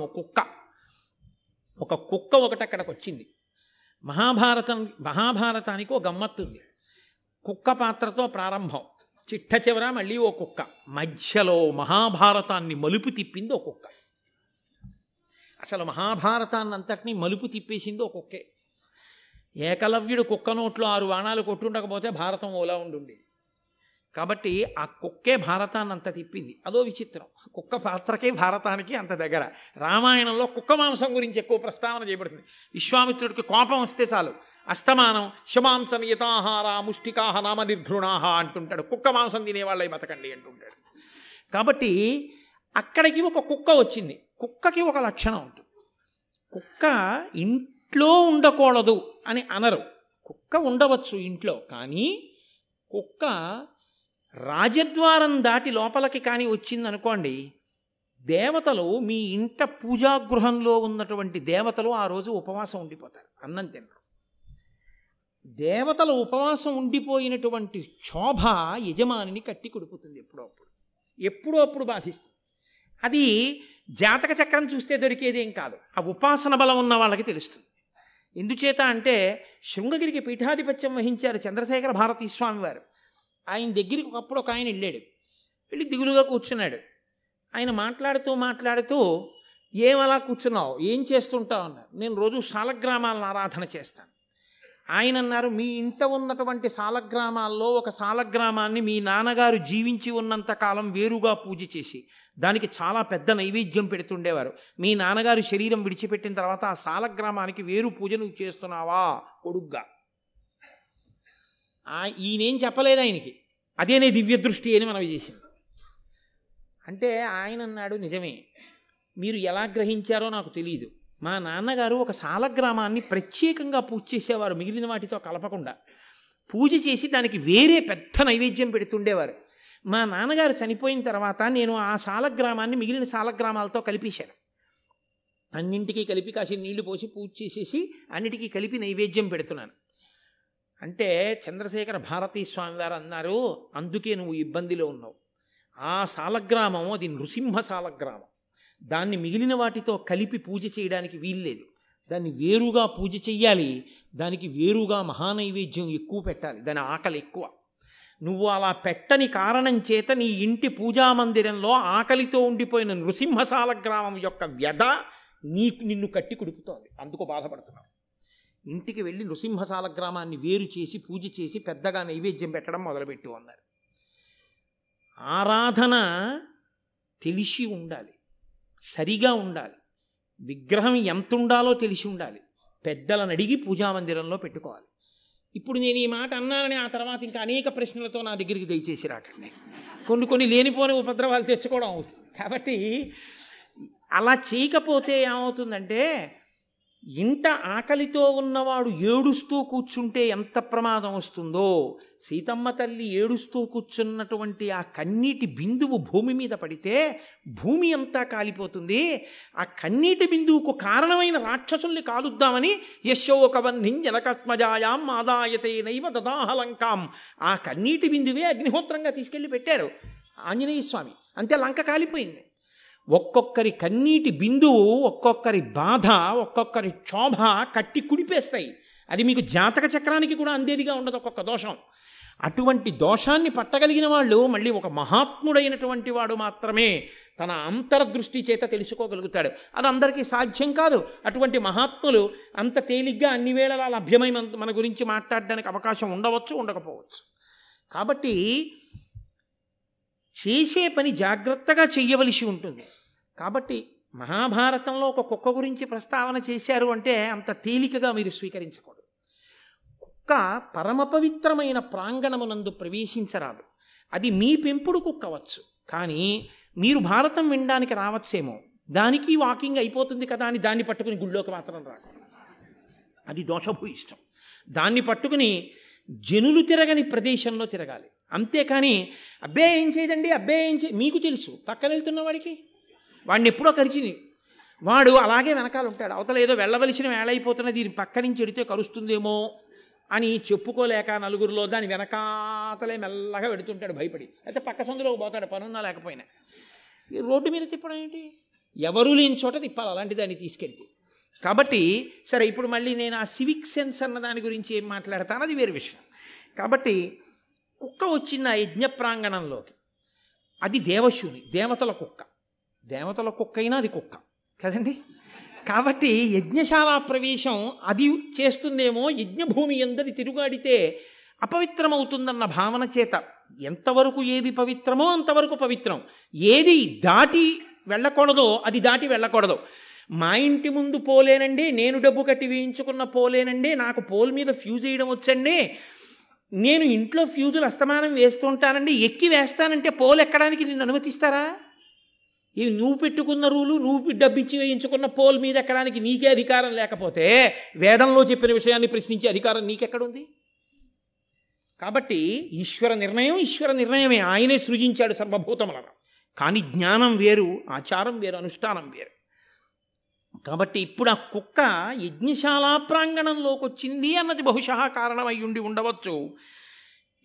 ఒక కుక్క. ఒక కుక్క ఒకటి అక్కడికి వచ్చింది. మహాభారతం మహాభారతానికి ఒక గమ్మత్తుంది కుక్క పాత్రతో ప్రారంభం. చిట్ట చివర మళ్ళీ ఓ కుక్క. మధ్యలో మహాభారతాన్ని మలుపు తిప్పింది ఓ కుక్క. అసలు మహాభారతాన్ని అంతటినీ మలుపు తిప్పేసింది ఒక కుక్కే. ఏకలవ్యుడు కుక్క నోట్లో ఆరు బాణాలు కొట్టుండకపోతే భారతం ఓలా ఉండుండేది. కాబట్టి ఆ కుక్కే భారతాన్ని అంత తిప్పింది. అదో విచిత్రం. కుక్క పాత్రకే భారతానికి అంత దగ్గర. రామాయణంలో కుక్క మాంసం గురించి ఎక్కువ ప్రస్తావన చేయబడుతుంది. విశ్వామిత్రుడికి కోపం వస్తే చాలు. అస్తమానం శమాంసం యతాహార ముష్టికాహ నామ నిర్ఘృణాహ అంటుంటాడు. కుక్క మాంసం తినేవాళ్ళై బతకండి అంటుంటాడు. కాబట్టి అక్కడికి ఒక కుక్క వచ్చింది. కుక్కకి ఒక లక్షణం ఉంటుంది. కుక్క ఇంట్లో ఉండకూడదు అని అనరు. కుక్క ఉండవచ్చు ఇంట్లో. కానీ కుక్క రాజద్వారం దాటి లోపలికి కానీ వచ్చిందనుకోండి దేవతలు మీ ఇంట పూజాగృహంలో ఉన్నటువంటి దేవతలు ఆ రోజు ఉపవాసం ఉండిపోతారు అన్నం తినరు. దేవతల ఉపవాసం ఉండిపోయినటువంటి క్షోభ యజమానిని కట్టి కొడుకుతుంది ఎప్పుడో అప్పుడు. ఎప్పుడో అప్పుడు బాధిస్తుంది. అది జాతక చక్రం చూస్తే దొరికేదేం కాదు. ఆ ఉపాసన బలం ఉన్న వాళ్ళకి తెలుస్తుంది. ఎందుచేత అంటే శృంగగిరికి పీఠాధిపత్యం వహించారు చంద్రశేఖర భారతీ స్వామి వారు. ఆయన దగ్గరికి ఒకప్పుడు ఒక ఆయన వెళ్ళాడు. వెళ్ళి దిగులుగా కూర్చున్నాడు. ఆయన మాట్లాడుతూ మాట్లాడుతూ ఏమలా కూర్చున్నావు? ఏం చేస్తుంటావు? అన్నారు నేను రోజు శాలగ్రామాలను ఆరాధన చేస్తాను. ఆయన అన్నారు మీ ఇంట ఉన్నటువంటి సాలగ్రామాల్లో ఒక సాలగ్రామాన్ని మీ నాన్నగారు జీవించి ఉన్నంత కాలం వేరుగా పూజ చేసి దానికి చాలా పెద్ద నైవేద్యం పెడుతుండేవారు. మీ నాన్నగారు శరీరం విడిచిపెట్టిన తర్వాత ఆ సాలగ్రామానికి వేరు పూజ నువ్వు చేస్తున్నావా? కొడుగ్గా. ఈయనేం చెప్పలేదు ఆయనకి. అదేనే దివ్య దృష్టి అని మనవి చేసింది అంటే ఆయన అన్నాడు నిజమే. మీరు ఎలా గ్రహించారో నాకు తెలియదు మా నాన్నగారు ఒక సాలగ్రామాన్ని ప్రత్యేకంగా పూజ చేసేవారు మిగిలిన వాటితో కలపకుండా. పూజ చేసి దానికి వేరే పెద్ద నైవేద్యం పెడుతుండేవారు. మా నాన్నగారు చనిపోయిన తర్వాత నేను ఆ సాలగ్రామాన్ని మిగిలిన సాలగ్రామాలతో కలిపేశాను. అన్నింటికీ కలిపి కాసి నీళ్ళు పోసి పూజ చేసేసి అన్నిటికీ కలిపి నైవేద్యం పెడుతున్నాను. అంటే చంద్రశేఖర భారతీ స్వామి వారు అన్నారు అందుకే నువ్వు ఇబ్బందిలో ఉన్నావు. ఆ సాలగ్రామం అది నృసింహ సాలగ్రామం. దాన్ని మిగిలిన వాటితో కలిపి పూజ చేయడానికి వీల్లేదు దాన్ని వేరుగా పూజ చెయ్యాలి. దానికి వేరుగా మహానైవేద్యం ఎక్కువ పెట్టాలి. దాని ఆకలి ఎక్కువ. నువ్వు అలా పెట్టని కారణం చేత నీ ఇంటి పూజామందిరంలో ఆకలితో ఉండిపోయిన నృసింహసాల గ్రామం యొక్క వ్యధ నీ నిన్ను కట్టి కుడుపుతోంది. అందుకు బాధపడుతున్నావు. ఇంటికి వెళ్ళి నృసింహసాల గ్రామాన్ని వేరు చేసి పూజ చేసి పెద్దగా నైవేద్యం పెట్టడం మొదలుపెట్టి ఉన్నారు. ఆరాధన తెలిసి ఉండాలి. సరిగా ఉండాలి. విగ్రహం ఎంత ఉండాలో తెలిసి ఉండాలి. పెద్దలను అడిగి పూజామందిరంలో పెట్టుకోవాలి. ఇప్పుడు నేను ఈ మాట అన్నానని ఆ తర్వాత ఇంకా అనేక ప్రశ్నలతో నా దగ్గరికి దయచేసి రాకండి. కొన్ని కొన్ని లేనిపోని ఉపద్రవాలు తెచ్చుకోవడం అవుతుంది. కాబట్టి అలా చేయకపోతే ఏమవుతుందంటే ఇంట ఆకలితో ఉన్నవాడు ఏడుస్తూ కూర్చుంటే ఎంత ప్రమాదం వస్తుందో? సీతమ్మ తల్లి ఏడుస్తూ కూర్చున్నటువంటి ఆ కన్నీటి బిందువు భూమి మీద పడితే భూమి అంతా కాలిపోతుంది. ఆ కన్నీటి బిందువుకు కారణమైన రాక్షసుల్ని కాలుద్దామని యశోకవన్నిం జనకత్మజాయాం ఆదాయతే నైవ దదాహలంకాం. ఆ కన్నీటి బిందువే అగ్నిహోత్రంగా తీసుకెళ్ళి పెట్టారు. ఆంజనేయ స్వామి అంతే లంక కాలిపోయింది. ఒక్కొక్కరి కన్నీటి బిందువు ఒక్కొక్కరి బాధ ఒక్కొక్కరి క్షోభ కట్టి కుడిపేస్తాయి. అది మీకు జాతక చక్రానికి కూడా అందేదిగా ఉండదు ఒక్కొక్క దోషం. అటువంటి దోషాన్ని పట్టగలిగిన వాళ్ళు మళ్ళీ ఒక మహాత్ముడైనటువంటి వాడు మాత్రమే తన అంతర్దృష్టి చేత తెలుసుకోగలుగుతాడు. అది అందరికీ సాధ్యం కాదు. అటువంటి మహాత్ములు అంత తేలిగ్గా అన్ని వేళలా లభ్యమై మన మన గురించి మాట్లాడడానికి అవకాశం ఉండవచ్చు ఉండకపోవచ్చు. కాబట్టి చేసే పని జాగ్రత్తగా చెయ్యవలసి ఉంటుంది. కాబట్టి మహాభారతంలో ఒక కుక్క గురించి ప్రస్తావన చేశారు అంటే అంత తేలికగా మీరు స్వీకరించకూడదు. కుక్క పరమ పవిత్రమైన ప్రాంగణమునందు ప్రవేశించరాదు. అది మీ పెంపుడు కుక్కవచ్చు కానీ మీరు భారతం వినడానికి రావచ్చేమో. దానికి వాకింగ్ అయిపోతుంది కదా అని దాన్ని పట్టుకుని గుళ్ళోకి మాత్రం రాదు. అది దోషభూయిష్టం. దాన్ని పట్టుకుని జనులు తిరగని ప్రదేశంలో తిరగాలి. అంతేకాని అబ్బే ఏం చేయదండి? అబ్బే ఏం చేయ మీకు తెలుసు పక్కన వెళ్తున్న వాడికి. వాడిని ఎప్పుడో కరిచింది. వాడు అలాగే వెనకాల ఉంటాడు. అవతల ఏదో వెళ్ళవలసిన వేళ అయిపోతున్న దీని పక్క నుంచి ఎడితే కరుస్తుందేమో అని చెప్పుకోలేక నలుగురిలో దాని వెనకాతలే మెల్లగా వెడుతుంటాడు భయపడి. అయితే పక్క సందులోకి పోతాడు పనున్నా లేకపోయినా. ఈ రోడ్డు మీద తిప్పడం ఏంటి? ఎవరూ లేని చోట తిప్పాలి అలాంటి దాన్ని తీసుకెళ్తే. కాబట్టి సరే ఇప్పుడు మళ్ళీ నేను ఆ సివిక్ సెన్స్ అన్న దాని గురించి ఏం మాట్లాడతాను? అది వేరే విషయం. కాబట్టి కుక్క వచ్చింది ఆ యజ్ఞ ప్రాంగణంలోకి. అది దేవశూని దేవతల కుక్క. దేవతల కుక్క అయినా అది కుక్క. కదండి? కాబట్టి యజ్ఞశాల ప్రవేశం అది చేస్తుందేమో యజ్ఞభూమి ఎందరి తిరుగాడితే అపవిత్రమవుతుందన్న భావన చేత. ఎంతవరకు ఏది పవిత్రమో అంతవరకు పవిత్రం. ఏది దాటి వెళ్ళకూడదో అది దాటి వెళ్ళకూడదు. మా ఇంటి ముందు పోలేనండి నేను డబ్బు కట్టి వేయించుకున్న పోలేనండి నాకు పోల్ మీద ఫ్యూజ్ వేయడం వచ్చండి నేను ఇంట్లో ఫ్యూజులు అస్తమానం వేస్తుంటానండి ఎక్కి వేస్తానంటే పోల్ ఎక్కడానికి నిన్ను అనుమతిస్తారా? ఇవి నువ్వు పెట్టుకున్న రూలు నువ్వు డబ్బిచ్చి వేయించుకున్న పోల్ మీద ఎక్కడానికి నీకే అధికారం లేకపోతే వేదంలో చెప్పిన విషయాన్ని ప్రశ్నించే అధికారం నీకెక్కడుంది? కాబట్టి ఈశ్వర నిర్ణయం ఈశ్వర నిర్ణయమే. ఆయనే సృజించాడు సర్వభూతములను. కానీ జ్ఞానం వేరు ఆచారం వేరు అనుష్ఠానం వేరు. కాబట్టి ఇప్పుడు ఆ కుక్క యజ్ఞశాల ప్రాంగణంలోకి వచ్చింది అన్నది బహుశా కారణమై ఉండి ఉండవచ్చు.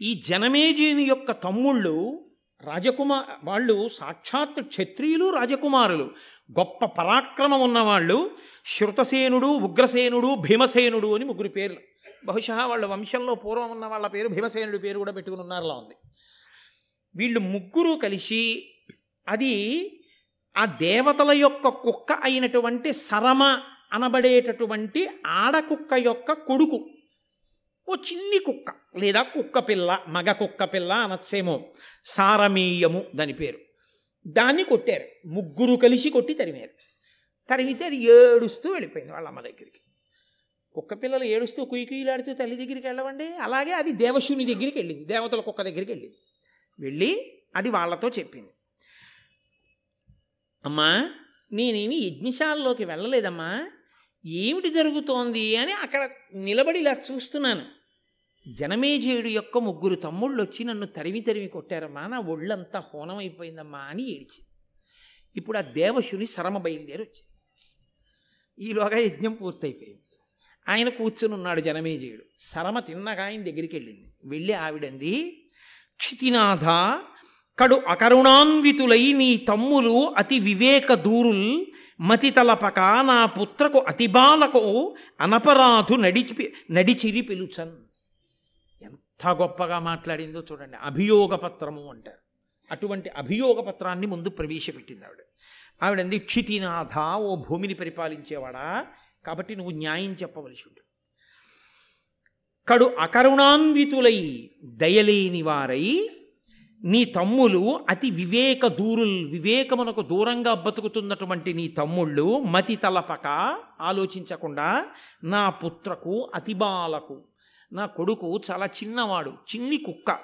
ఈ జనమేజీని యొక్క తమ్ముళ్ళు రాజకుమార్ వాళ్ళు సాక్షాత్ క్షత్రియులు రాజకుమారులు. గొప్ప పరాక్రమం ఉన్నవాళ్ళు శృతసేనుడు ఉగ్రసేనుడు భీమసేనుడు అని ముగ్గురు పేర్లు. బహుశా వాళ్ళ వంశంలో పూర్వం ఉన్న వాళ్ళ పేరు భీమసేనుడి పేరు కూడా పెట్టుకుని ఉన్నారులా ఉంది. వీళ్ళు ముగ్గురు కలిసి అది ఆ దేవతల యొక్క కుక్క అయినటువంటి సరమ అనబడేటటువంటి ఆడకుక్క యొక్క కొడుకు. ఓ చిన్ని కుక్క లేదా కుక్క పిల్ల మగ కుక్క పిల్ల అనొచ్చేమో. సారమీయము దాని పేరు. దాన్ని కొట్టారు. ముగ్గురు కలిసి కొట్టి తరిమారు. తరిమితే అది ఏడుస్తూ వెళ్ళిపోయింది వాళ్ళ అమ్మ దగ్గరికి. కుక్క పిల్లలు ఏడుస్తూ కుయ్యి కుయ్యిలాడుతూ తల్లి దగ్గరికి వెళ్ళవండి. అలాగే అది దేవశుని దగ్గరికి వెళ్ళింది. దేవతల కుక్క దగ్గరికి వెళ్ళింది. వెళ్ళి అది వాళ్ళతో చెప్పింది. అమ్మా నేనేమి యజ్ఞశాలలోకి వెళ్ళలేదమ్మా. ఏమిటి జరుగుతోంది అని అక్కడ నిలబడి ఇలా చూస్తున్నాను. జనమేజయుడు యొక్క ముగ్గురు తమ్ముళ్ళు వచ్చి నన్ను తరిమి తరిమి కొట్టారమ్మా. నా ఒళ్ళంతా హోనమైపోయిందమ్మా అని ఏడిచి. ఇప్పుడు ఆ దేవశుని శరమ బయలుదేరి వచ్చి ఈలోగా యజ్ఞం పూర్తయిపోయింది. ఆయన కూర్చుని ఉన్నాడు జనమేజయుడు. శరమ తిన్నగా ఆయన దగ్గరికి వెళ్ళింది. వెళ్ళి ఆవిడంది క్షితినాథ కడు అకరుణాన్వితులై నీ తమ్ములు అతి వివేక దూరుల్ మతి తలపక నా పుత్రకు అతిబాలకు అనపరాధు నడిచి నడిచిరి పిలుచన్. ఎంత గొప్పగా మాట్లాడిందో చూడండి. అభియోగ పత్రము అంటారు. అటువంటి అభియోగ పత్రాన్ని ముందు ప్రవేశపెట్టింది ఆవిడ. ఆవిడంది క్షితినాథ ఓ భూమిని పరిపాలించేవాడా? కాబట్టి నువ్వు న్యాయం చెప్పవలసి ఉంటుంది. కడు అకరుణాన్వితులై దయలేని వారై నీ తమ్ములు అతి వివేక దూరుల్ వివేకమునకు దూరంగా బతుకుతున్నటువంటి నీ తమ్ముళ్ళు మతి తలపక ఆలోచించకుండా నా పుత్రకు అతిబాలకు నా కొడుకు చాలా చిన్నవాడు చిన్ని కుక్క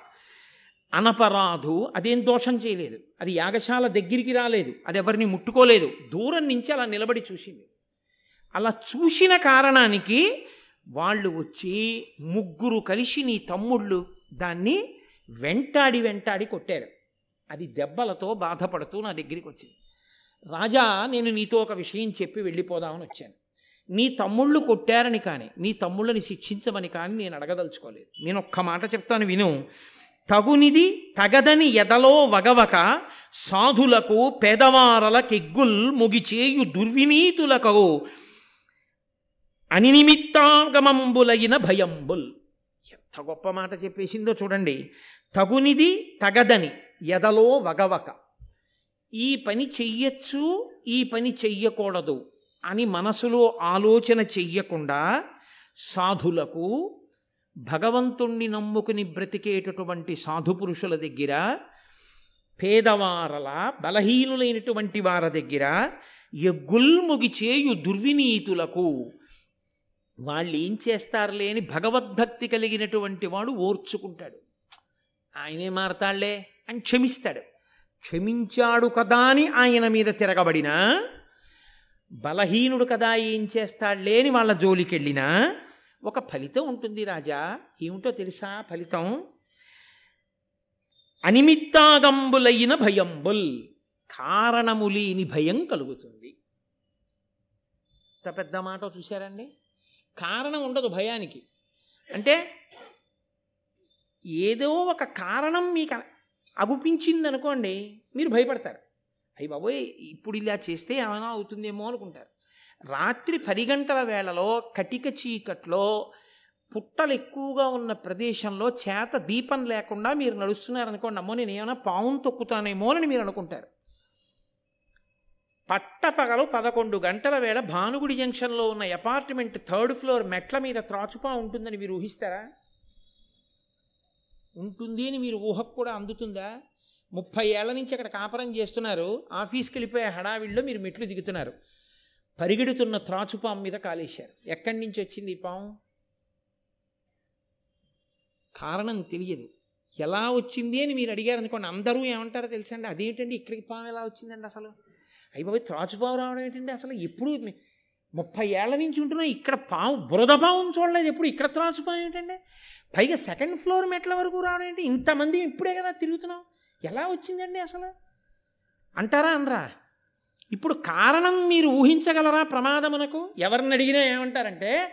అనపరాధు అదేం దోషం చేయలేదు. అది యాగశాల దగ్గరికి రాలేదు. అది ఎవరిని ముట్టుకోలేదు. దూరం నుంచి అలా నిలబడి చూసింది. అలా చూసిన కారణానికి వాళ్ళు వచ్చి ముగ్గురు కలిసి నీ తమ్ముళ్ళు దాన్ని వెంటాడి వెంటాడి కొట్టారు. అది దెబ్బలతో బాధపడుతూ నా దగ్గరికి వచ్చింది. రాజా నేను నీతో ఒక విషయం చెప్పి వెళ్ళిపోదామని వచ్చాను. నీ తమ్ముళ్ళు కొట్టారని కానీ నీ తమ్ముళ్ళని శిక్షించమని కానీ నేను అడగదలుచుకోలేదు. నేను ఒక్క మాట చెప్తాను విను. తగునిది తగదని ఎదలో వగవక సాధులకు పేదవారల కెగ్గుల్ ముగిచేయు దుర్వినీతులకు అనినిమిత్తాగమంబులైన భయంబుల్. ఎంత గొప్ప మాట చెప్పేసిందో చూడండి. తగునిది తగదని ఎదలో వగవక. ఈ పని చెయ్యొచ్చు ఈ పని చెయ్యకూడదు అని మనసులో ఆలోచన చెయ్యకుండా సాధులకు భగవంతుణ్ణి నమ్ముకుని బ్రతికేటటువంటి సాధు పురుషుల దగ్గర పేదవారల బలహీనులైనటువంటి వారి దగ్గర ఎగ్గుల్ముగి చేయు దుర్వినీతులకు వాళ్ళు ఏం చేస్తారులే అని భగవద్భక్తి కలిగినటువంటి వాడు ఓర్చుకుంటాడు. ఆయనే మారతాళ్ళే అని క్షమిస్తాడు. క్షమించాడు కదా అని ఆయన మీద తిరగబడినా బలహీనుడు కదా ఏం చేస్తాడులే అని వాళ్ళ జోలికెళ్ళినా ఒక ఫలితం ఉంటుంది రాజా. ఏమిటో తెలుసా ఫలితం? అనిమిత్తాగంబులైన భయంబుల్ కారణము లేని భయం కలుగుతుంది. ఇంత పెద్ద మాట చూశారండి? కారణం ఉండదు భయానికి. అంటే ఏదో ఒక కారణం మీకు అగుపించింది అనుకోండి మీరు భయపడతారు. అయ్యి బాబోయ్ ఇప్పుడు ఇలా చేస్తే ఏమైనా అవుతుందేమో అనుకుంటారు. రాత్రి పది గంటల వేళలో కటిక చీకట్లో పుట్టలు ఎక్కువగా ఉన్న ప్రదేశంలో చేత దీపం లేకుండా మీరు నడుస్తున్నారనుకోండి అమ్మో నేను ఏమైనా పావును తొక్కుతానేమో అని మీరు అనుకుంటారు. పట్టపగలు పదకొండు గంటల వేళ భానుగుడి జంక్షన్లో ఉన్న అపార్ట్మెంట్ థర్డ్ ఫ్లోర్ మెట్ల మీద త్రాచుపా ఉంటుందని మీరు ఊహిస్తారా? ఉంటుంది అని మీరు ఊహకు కూడా అందుతుందా? ముప్పై ఏళ్ళ నుంచి అక్కడ కాపురం చేస్తున్నారు. ఆఫీస్కి వెళ్ళిపోయే హడావిడిలో మీరు మెట్లు దిగుతున్నారు. పరిగెడుతున్న త్రాచుపాం మీద కాలేశారు. ఎక్కడి నుంచి వచ్చింది ఈ పాము? కారణం తెలియదు. ఎలా వచ్చింది అని మీరు అడిగారు అనుకోండి అందరూ ఏమంటారో తెలుసండి. అదేంటండి ఇక్కడికి పాము ఎలా వచ్చిందండి అసలు? అయిపోయి త్రాచుపావు రావడం ఏంటంటే అసలు ఎప్పుడు ముప్పై ఏళ్ళ నుంచి ఉంటున్నా ఇక్కడ పాము బురద పాము చూడలేదు ఎప్పుడు ఇక్కడ త్రాచుపాము ఏంటండి? పైగా సెకండ్ ఫ్లోర్ మెట్ల వరకు రావడం ఏంటి? ఇంతమంది ఇప్పుడే కదా తిరుగుతున్నాం. ఎలా వచ్చిందండి అసలు? అంటారా అనరా? ఇప్పుడు కారణం మీరు ఊహించగలరా ప్రమాదమునకు? ఎవరిని అడిగినా ఏమంటారంటే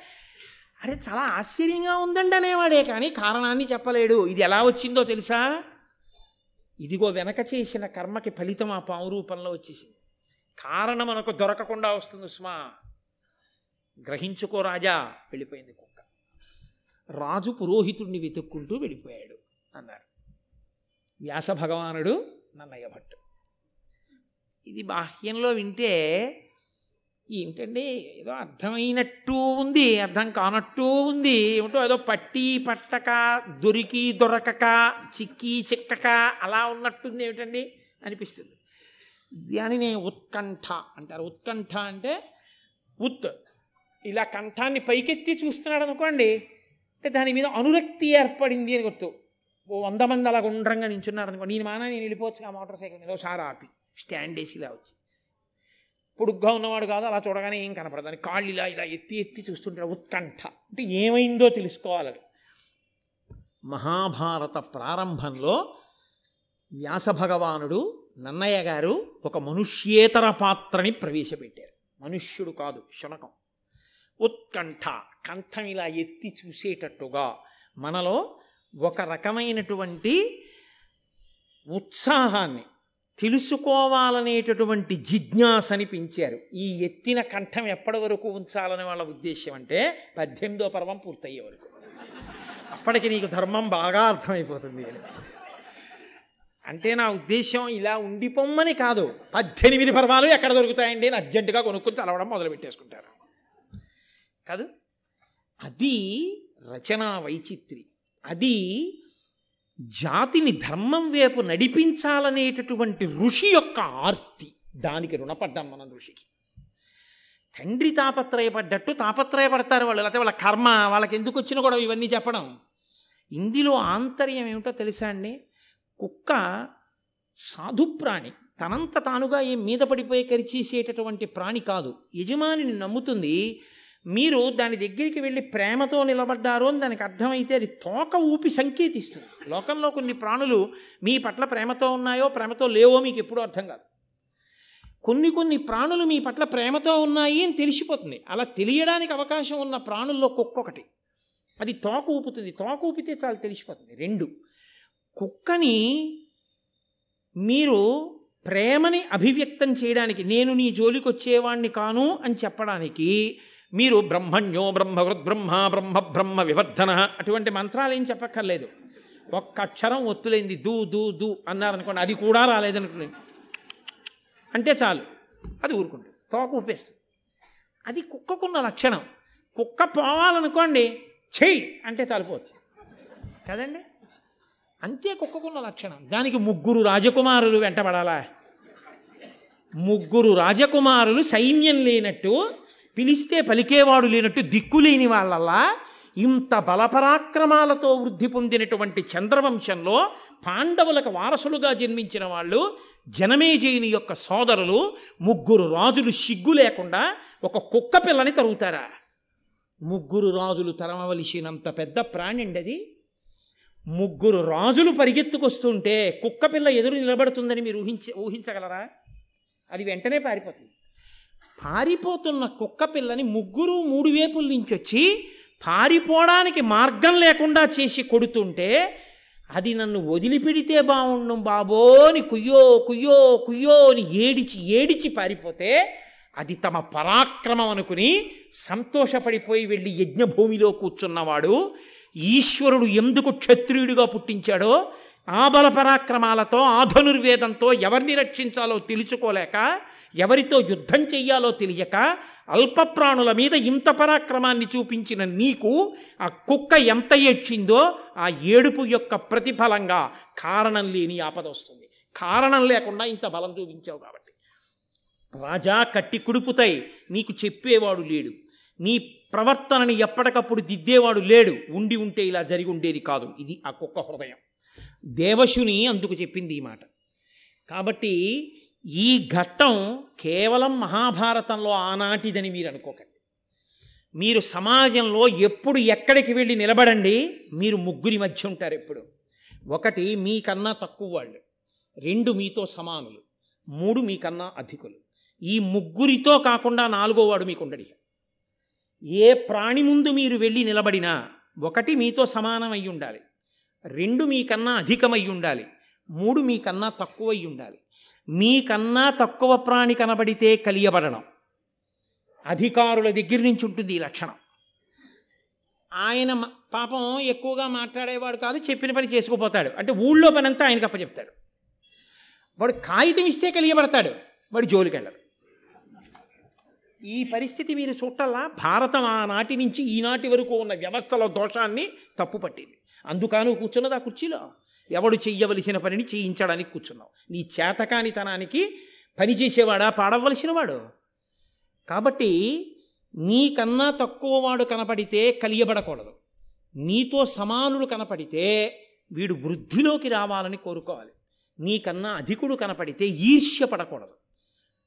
అరే చాలా ఆశ్చర్యంగా ఉందండి అనేవాడే కానీ కారణాన్ని చెప్పలేడు. ఇది ఎలా వచ్చిందో తెలుసా? ఇదిగో వెనక చేసిన కర్మకి ఫలితం ఆ పాము రూపంలో వచ్చేసింది. కారణం మనకు దొరకకుండా వస్తుంది సుమా. గ్రహించుకో రాజా వెళ్ళిపోయింది కుక్క. రాజు పురోహితుడిని వెతుక్కుంటూ వెళ్ళిపోయాడు అన్నారు. వ్యాస భగవానుడు నన్నయ్య భట్టు ఇది బాహ్యంలో వింటే ఏంటండి ఏదో అర్థమైనట్టు ఉంది అర్థం కానట్టు ఉంది ఏమిటో ఏదో పట్టి పట్టక దొరికి దొరకక చిక్కి చిక్కక అలా ఉన్నట్టుంది ఏమిటండి? అనిపిస్తుంది. దానినే ఉత్కంఠ అంటారు. ఉత్కంఠ అంటే ఉత్. ఇలా కంఠాన్ని పైకెత్తి చూస్తున్నాడు అనుకోండి అంటే దాని మీద అనురక్తి ఏర్పడింది అని గుర్తు. ఓ వంద మంది అలా గుండ్రంగా నించున్నారు అనుకో నేను మానా నేను వెళ్ళిపోవచ్చు ఆ మోటార్ సైకిల్ మీద ఒకసారి ఆపి స్టాండ్ వేసి ఇలా వచ్చి. పొడుగ్గా ఉన్నవాడు కాదు అలా చూడగానే ఏం కనపడదు. అని కాళ్ళు ఇలా ఇలా ఎత్తి ఎత్తి చూస్తుంటాడు ఉత్కంఠ. అంటే ఏమైందో తెలుసుకోవాలని. మహాభారత ప్రారంభంలో వ్యాస భగవానుడు నన్నయ్య గారు ఒక మనుష్యేతర పాత్రని ప్రవేశపెట్టారు. మనుష్యుడు కాదు శునకం. ఉత్కంఠ కంఠం ఇలా ఎత్తి చూసేటట్టుగా మనలో ఒక రకమైనటువంటి ఉత్సాహాన్ని తెలుసుకోవాలనేటటువంటి జిజ్ఞాసని పెంచారు. ఈ ఎత్తిన కంఠం ఎప్పటి వరకు ఉంచాలని వాళ్ళ ఉద్దేశం అంటే పద్దెనిమిదో పర్వం పూర్తయ్యే వరకు. అప్పటికి నీకు ధర్మం బాగా అర్థమైపోతుంది. అని అంటే నా ఉద్దేశం ఇలా ఉండిపోమ్మని కాదు. పద్దెనిమిది పర్వాలు ఎక్కడ దొరుకుతాయండి అని అర్జెంటుగా కొనుక్కొని చదవడం మొదలు పెట్టేసుకుంటారు. కాదు అది రచనా వైచిత్రి. అది జాతిని ధర్మం వైపు నడిపించాలనేటటువంటి ఋషి యొక్క ఆర్తి. దానికి రుణపడ్డాం మనం ఋషికి. తండ్రి తాపత్రయపడ్డట్టు తాపత్రయపడతారు వాళ్ళు. లేకపోతే వాళ్ళ కర్మ వాళ్ళకి ఎందుకు వచ్చినా కూడా ఇవన్నీ చెప్పడం. ఇందులో ఆంతర్యం ఏమిటో తెలుసా అండి? కుక్క సాధుప్రాణి తనంత తానుగా ఏం మీద పడిపోయి కరిచేసేటటువంటి ప్రాణి కాదు. యజమానిని నమ్ముతుంది మీరు దాని దగ్గరికి వెళ్ళి ప్రేమతో నిలబడ్డారు అని దానికి అర్థమైతే అది తోక ఊపి సంకేతిస్తుంది. లోకంలో కొన్ని ప్రాణులు మీ పట్ల ప్రేమతో ఉన్నాయో ప్రేమతో లేవో మీకు ఎప్పుడూ అర్థం కాదు. కొన్ని కొన్ని ప్రాణులు మీ పట్ల ప్రేమతో ఉన్నాయి అని తెలిసిపోతుంది. అలా తెలియడానికి అవకాశం ఉన్న ప్రాణుల్లో కుక్కొకటి అది తోక ఊపుతుంది. తోక ఊపితే చాలా తెలిసిపోతుంది. రెండు కుక్కని మీరు ప్రేమని అభివ్యక్తం చేయడానికి నేను నీ జోలికి వచ్చేవాణ్ణి కాను అని చెప్పడానికి మీరు బ్రహ్మణ్యో బ్రహ్మవృద్ బ్రహ్మ బ్రహ్మ బ్రహ్మ వివర్ధన అటువంటి మంత్రాలు ఏం చెప్పక్కర్లేదు. ఒక్క అక్షరం ఒత్తులైంది దూ దూ దూ అన్నారనుకోండి అది కూడా రాలేదనుకోండి. అంటే చాలు అది ఊరుకుంటుంది తోక ఊపేస్తుంది. అది కుక్కకున్న లక్షణం. కుక్క పోవాలనుకోండి చెయ్యి అంటే చాలిపోతుంది కదండి? అంతే కుక్కకున్న లక్షణం. దానికి ముగ్గురు రాజకుమారులు వెంటబడాలా? ముగ్గురు రాజకుమారులు సైన్యం లేనట్టు పిలిస్తే పలికేవాడు లేనట్టు దిక్కులేని వాళ్ళల్లా ఇంత బలపరాక్రమాలతో వృద్ధి పొందినటువంటి చంద్రవంశంలో పాండవులకు వారసులుగా జన్మించిన వాళ్ళు జనమేజయుని యొక్క సోదరులు ముగ్గురు రాజులు సిగ్గు లేకుండా ఒక కుక్క పిల్లని తరుగుతారా? ముగ్గురు రాజులు తరమవలసినంత పెద్ద ప్రాణిండది? అది ముగ్గురు రాజులు పరిగెత్తుకొస్తుంటే కుక్క పిల్ల ఎదురు నిలబడుతుందని మీరు ఊహించ ఊహించగలరా? అది వెంటనే పారిపోతుంది. పారిపోతున్న కుక్క పిల్లని ముగ్గురు మూడు వేపుల నుంచి వచ్చి పారిపోవడానికి మార్గం లేకుండా చేసి కొడుతుంటే అది నన్ను వదిలిపెడితే బాగుండు బాబో అని కుయ్యో కుయ్యో కుయ్యో అని ఏడిచి ఏడిచి పారిపోతే అది తమ పరాక్రమం అనుకుని సంతోషపడిపోయి వెళ్ళి యజ్ఞభూమిలో కూర్చున్నవాడు ఈశ్వరుడు ఎందుకు క్షత్రియుడిగా పుట్టించాడో ఆ బల పరాక్రమాలతో ఎవరిని రక్షించాలో తెలుసుకోలేక ఎవరితో యుద్ధం చెయ్యాలో తెలియక అల్పప్రాణుల మీద ఇంత పరాక్రమాన్ని చూపించిన నీకు ఆ కుక్క ఎంత ఏడ్చిందో ఆ ఏడుపు యొక్క ప్రతిఫలంగా కారణం లేని ఆపద వస్తుంది. కారణం లేకుండా ఇంత బలం చూపించావు కాబట్టి. రాజా కట్టి కుడుపుతాయి నీకు చెప్పేవాడు లేడు. నీ ప్రవర్తనని ఎప్పటికప్పుడు దిద్దేవాడు లేడు. ఉండి ఉంటే ఇలా జరిగి ఉండేది కాదు. ఇది ఆ కుక్క హృదయం. దేవశుని అందుకు చెప్పింది ఈ మాట. కాబట్టి ఈ ఘట్టం కేవలం మహాభారతంలో ఆనాటిదని మీరు అనుకోకండి. మీరు సమాజంలో ఎప్పుడు ఎక్కడికి వెళ్ళి నిలబడండి మీరు ముగ్గురి మధ్య ఉంటారు ఎప్పుడు. ఒకటి మీకన్నా తక్కువ వాళ్ళు. రెండు మీతో సమానులు. మూడు మీకన్నా అధికులు. ఈ ముగ్గురితో కాకుండా నాలుగో వాడు మీకు ఉండడి ఏ ప్రాణి ముందు మీరు వెళ్ళి నిలబడినా ఒకటి మీతో సమానం ఉండాలి. రెండు మీకన్నా అధికమై ఉండాలి. మూడు మీకన్నా తక్కువై ఉండాలి. మీకన్నా తక్కువ ప్రాణి కనబడితే కలియబడడం. అధికారుల దగ్గర నుంచి ఉంటుంది ఈ లక్షణం. ఆయన పాపం ఎక్కువగా మాట్లాడేవాడు కాదు చెప్పిన పని చేసుకుపోతాడు. అంటే ఊళ్ళో పనంతా ఆయనకు అప్పచెప్తాడు. వాడు కాగితం ఇస్తే కలియబడతాడు. వాడు జోలికి వెళ్ళరు ఈ పరిస్థితి మీరు చూడటల్లా భారతం ఆనాటి నుంచి ఈనాటి వరకు ఉన్న వ్యవస్థలో దోషాన్ని తప్పు పట్టింది అందుకను కూర్చున్నది ఆ కుర్చీలో. ఎవడు చెయ్యవలసిన పనిని చేయించడానికి కూర్చున్నావు. నీ చేతకానితనానికి పని చేసేవాడా పాడవలసిన వాడు? కాబట్టి నీకన్నా తక్కువ వాడు కనపడితే కలియబడకూడదు. నీతో సమానులు కనపడితే వీడు వృద్ధిలోకి రావాలని కోరుకోవాలి. నీకన్నా అధికుడు కనపడితే ఈర్ష్య పడకూడదు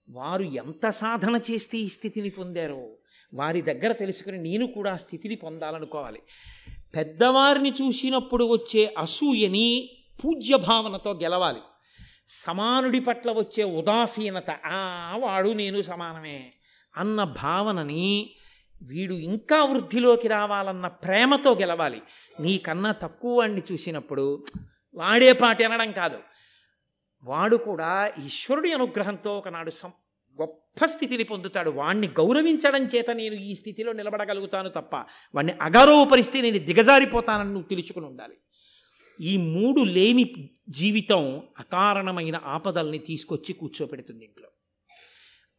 వారు ఎంత సాధన చేస్తే ఈ స్థితిని పొందారో వారి దగ్గర తెలుసుకుని నేను కూడా ఆ స్థితిని పొందాలనుకోవాలి. పెద్దవారిని చూసినప్పుడు వచ్చే అసూయని పూజ్య భావనతో గెలవాలి. సమానుడి పట్ల వచ్చే ఉదాసీనత ఆ వాడు నేను సమానమే అన్న భావనని వీడు ఇంకా వృద్ధిలోకి రావాలన్న ప్రేమతో గెలవాలి. నీకన్నా తక్కువ వాడిని చూసినప్పుడు వాడే పాటి అనడం కాదు. వాడు కూడా ఈశ్వరుడి అనుగ్రహంతో ఒకనాడు సం గొప్ప స్థితిని పొందుతాడు. వాణ్ణి గౌరవించడం చేత నేను ఈ స్థితిలో నిలబడగలుగుతాను తప్ప వాణ్ణి అగౌరవపరిస్తే నేను దిగజారిపోతానని నువ్వు తెలుసుకుని ఉండాలి. ఈ మూడు లేని జీవితం అకారణమైన ఆపదల్ని తీసుకొచ్చి కూర్చోపెడుతుంది ఇంట్లో.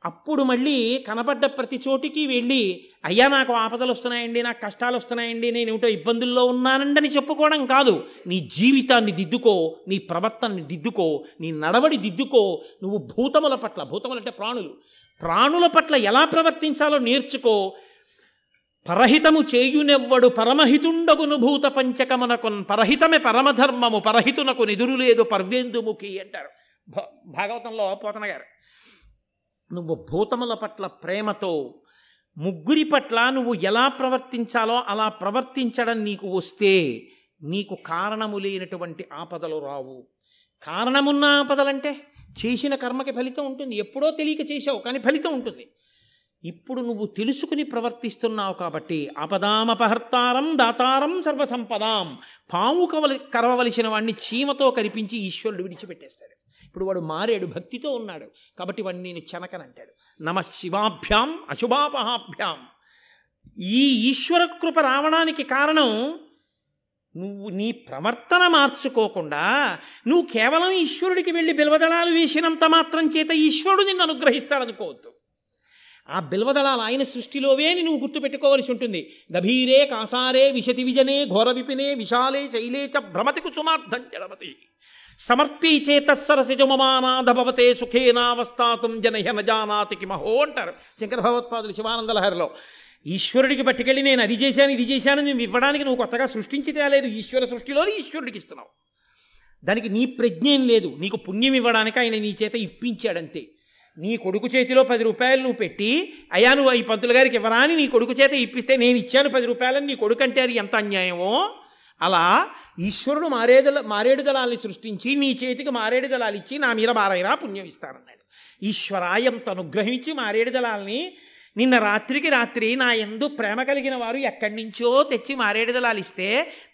అప్పుడు మళ్ళీ కనబడ్డ ప్రతి చోటికి వెళ్ళి అయ్యా నాకు ఆపదలు వస్తున్నాయండి నాకు కష్టాలు వస్తున్నాయండి నేను ఏమిటో ఇబ్బందుల్లో ఉన్నానండి అని చెప్పుకోవడం కాదు. నీ జీవితాన్ని దిద్దుకో నీ ప్రవర్తనని దిద్దుకో నీ నడవడి దిద్దుకో. నువ్వు భూతముల పట్ల భూతములు అంటే ప్రాణులు. ప్రాణుల పట్ల ఎలా ప్రవర్తించాలో నేర్చుకో. పరహితము చేయునెవ్వడు పరమహితుండగును భూత పంచకమునకున్ పరహితమే పరమధర్మము పరహితునకు నిదురు లేదు పర్వేందుముఖి అంటారు. భాగవతంలో పోతన గారు. నువ్వు భూతముల పట్ల ప్రేమతో ముగ్గురి పట్ల నువ్వు ఎలా ప్రవర్తించాలో అలా ప్రవర్తించడం నీకు వస్తే నీకు కారణము లేనటువంటి ఆపదలు రావు. కారణమున్న ఆపదలంటే చేసిన కర్మకి ఫలితం ఉంటుంది. ఎప్పుడో తెలియక చేసావు కానీ ఫలితం ఉంటుంది. ఇప్పుడు నువ్వు తెలుసుకుని ప్రవర్తిస్తున్నావు కాబట్టి అపదామపహర్తారం దాతారం సర్వసంపదాం. పాము కవలి కరవవలసిన వాడిని చీమతో కనిపించి ఈశ్వరుడు విడిచిపెట్టేస్తాడు. ఇప్పుడు వాడు మారాడు భక్తితో ఉన్నాడు. కాబట్టి వాడిని నేను చెనకనంటాడు. నమ శివాభ్యాం అశుభాపహాభ్యాం. ఈ ఈశ్వర కృప రావడానికి కారణం నువ్వు నీ ప్రవర్తన మార్చుకోకుండా నువ్వు కేవలం ఈశ్వరుడికి వెళ్ళి బిల్వదళాలు వేసినంత మాత్రం చేత ఈశ్వరుడు నిన్ను అనుగ్రహిస్తాడనుకోవద్దు. ఆ బిల్వదళాలు ఆయన సృష్టిలోవే నువ్వు గుర్తుపెట్టుకోవలసి ఉంటుంది. గభీరే కాసారే విశతి విజనే ఘోర విపినే విశాలే శైలే చ భ్రమతి కుసుమార్థం జడమతి. సమర్పీ చేతస్సరసిజమమానాథ సుఖేనావస్థాతుం జనహ నజానాతి కిమహో అంటారు. శంకర భగవత్పాదులు శివానందలహరిలో ఈశ్వరుడికి పట్టుకెళ్ళి నేను అది చేశాను ఇది చేశాను నువ్వు ఇవ్వడానికి నువ్వు కొత్తగా సృష్టించి తేలేదు ఈశ్వర సృష్టిలో ఈశ్వరుడికి ఇస్తున్నావు. దానికి నీ ప్రజ్ఞ ఏం లేదు నీకు పుణ్యం ఇవ్వడానికి ఆయన నీ చేత ఇప్పించాడంతే. నీ కొడుకు చేతిలో పది రూపాయలు నువ్వు పెట్టి అయ్యా నువ్వు ఈ పంతులు గారికి ఇవ్వరా అని నీ కొడుకు చేత ఇప్పిస్తే నేను ఇచ్చాను పది రూపాయలని నీ కొడుకు అంటే అది ఎంత అన్యాయమో? అలా ఈశ్వరుడు మారేదల మారేడు దళాలని సృష్టించి నీ చేతికి మారేడు దళాలు ఇచ్చి నా మీద బారైరా పుణ్యం ఇస్తారన్నాడు ఈశ్వరాయంత అనుగ్రహించి మారేడు దళాలని నిన్న రాత్రికి రాత్రి నా ఎందు ప్రేమ కలిగిన వారు ఎక్కడి నుంచో తెచ్చి మారేడు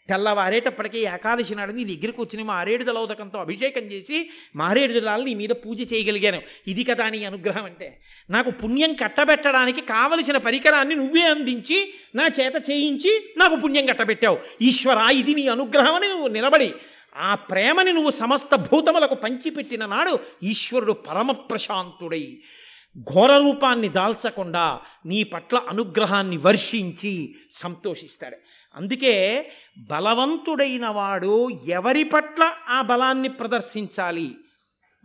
తెల్లవారేటప్పటికీ ఏకాదశి నాడు నీ దగ్గరికి వచ్చిన మారేడు దళోదకంతో అభిషేకం చేసి మారేడు దళాలు నీ మీద పూజ చేయగలిగాను. ఇది కదా నీ అనుగ్రహం అంటే. నాకు పుణ్యం కట్టబెట్టడానికి కావలసిన పరికరాన్ని నువ్వే అందించి నా చేత చేయించి నాకు పుణ్యం కట్టబెట్టావు. ఈశ్వర ఇది నీ అనుగ్రహం అని నువ్వు నిలబడి ఆ ప్రేమని నువ్వు సమస్త భూతములకు పంచిపెట్టిన నాడు ఈశ్వరుడు పరమ ప్రశాంతుడై ఘోర రూపాన్ని దాల్చకుండా నీ పట్ల అనుగ్రహాన్ని వర్షించి సంతోషిస్తాడు. అందుకే బలవంతుడైన వాడు ఎవరి పట్ల ఆ బలాన్ని ప్రదర్శించాలి?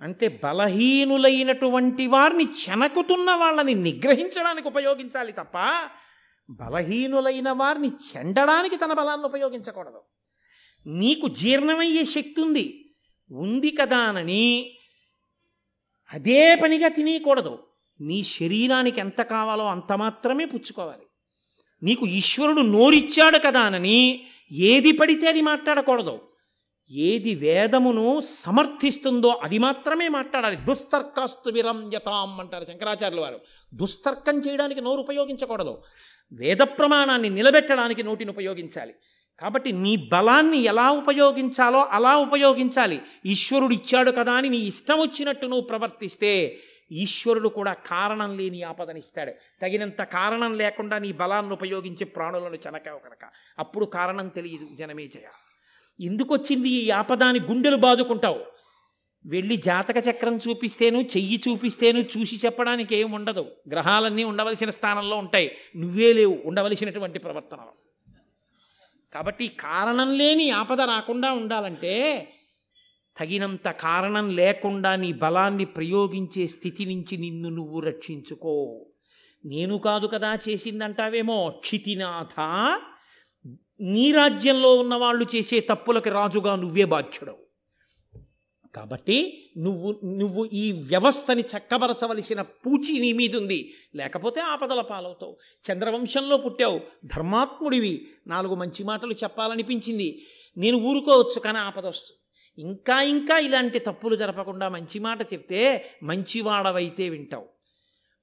అంటే బలహీనులైనటువంటి వారిని చెనకుతున్న వాళ్ళని నిగ్రహించడానికి ఉపయోగించాలి తప్ప బలహీనులైన వారిని చెండడానికి తన బలాన్ని ఉపయోగించకూడదు. నీకు జీర్ణమయ్యే శక్తి ఉంది. ఉంది కదా అని అదే పనిగా తినేయకూడదు. నీ శరీరానికి ఎంత కావాలో అంత మాత్రమే పుచ్చుకోవాలి. నీకు ఈశ్వరుడు నోరిచ్చాడు కదా అని ఏది పడితే అది మాట్లాడకూడదు. ఏది వేదమును సమర్థిస్తుందో అది మాత్రమే మాట్లాడాలి. దుస్తర్కాస్తు విరంజతాం అంటారు శంకరాచార్యుల వారు. దుస్తర్కం చేయడానికి నోరు ఉపయోగించకూడదు. వేద ప్రమాణాన్ని నిలబెట్టడానికి నోటిని ఉపయోగించాలి. కాబట్టి నీ బలాన్ని ఎలా ఉపయోగించాలో అలా ఉపయోగించాలి. ఈశ్వరుడు ఇచ్చాడు కదా అని నీ ఇష్టం వచ్చినట్టు నువ్వు ప్రవర్తిస్తే ఈశ్వరుడు కూడా కారణం లేని ఆపదనిస్తాడు. తగినంత కారణం లేకుండా నీ బలాన్ని ఉపయోగించి ప్రాణులను చెనకావు కనుక. అప్పుడు కారణం తెలియదు. జనమే జయ. ఈ ఆపదాని గుండెలు బాదుకుంటావు? వెళ్ళి జాతక చక్రం చూపిస్తేను చెయ్యి చూపిస్తేను చూసి చెప్పడానికి ఏం ఉండదు. గ్రహాలన్నీ ఉండవలసిన స్థానంలో ఉంటాయి. నువ్వే లేవు. ఉండవలసినటువంటి ప్రవర్తనలో కాబట్టి కారణం లేని ఆపద రాకుండా ఉండాలంటే తగినంత కారణం లేకుండా నీ బలాన్ని ప్రయోగించే స్థితి నుంచి నిన్ను నువ్వు రక్షించుకో. నేను కాదు కదా చేసిందంటావేమో? క్షితినాథ నీ రాజ్యంలో ఉన్నవాళ్ళు చేసే తప్పులకి రాజుగా నువ్వే బాధ్యుడవు. కాబట్టి నువ్వు నువ్వు ఈ వ్యవస్థని చక్కబరచవలసిన పూచి నీ మీద ఉంది లేకపోతే ఆపదల పాలవుతావు. చంద్రవంశంలో పుట్టావు. ధర్మాత్ముడివి. నాలుగు మంచి మాటలు చెప్పాలనిపించింది. నేను ఊరుకోవచ్చు కానీ ఆపద వస్తుంది ఇంకా ఇంకా ఇలాంటి తప్పులు జరపకుండా మంచి మాట చెప్తే మంచివాడవైతే వింటావు.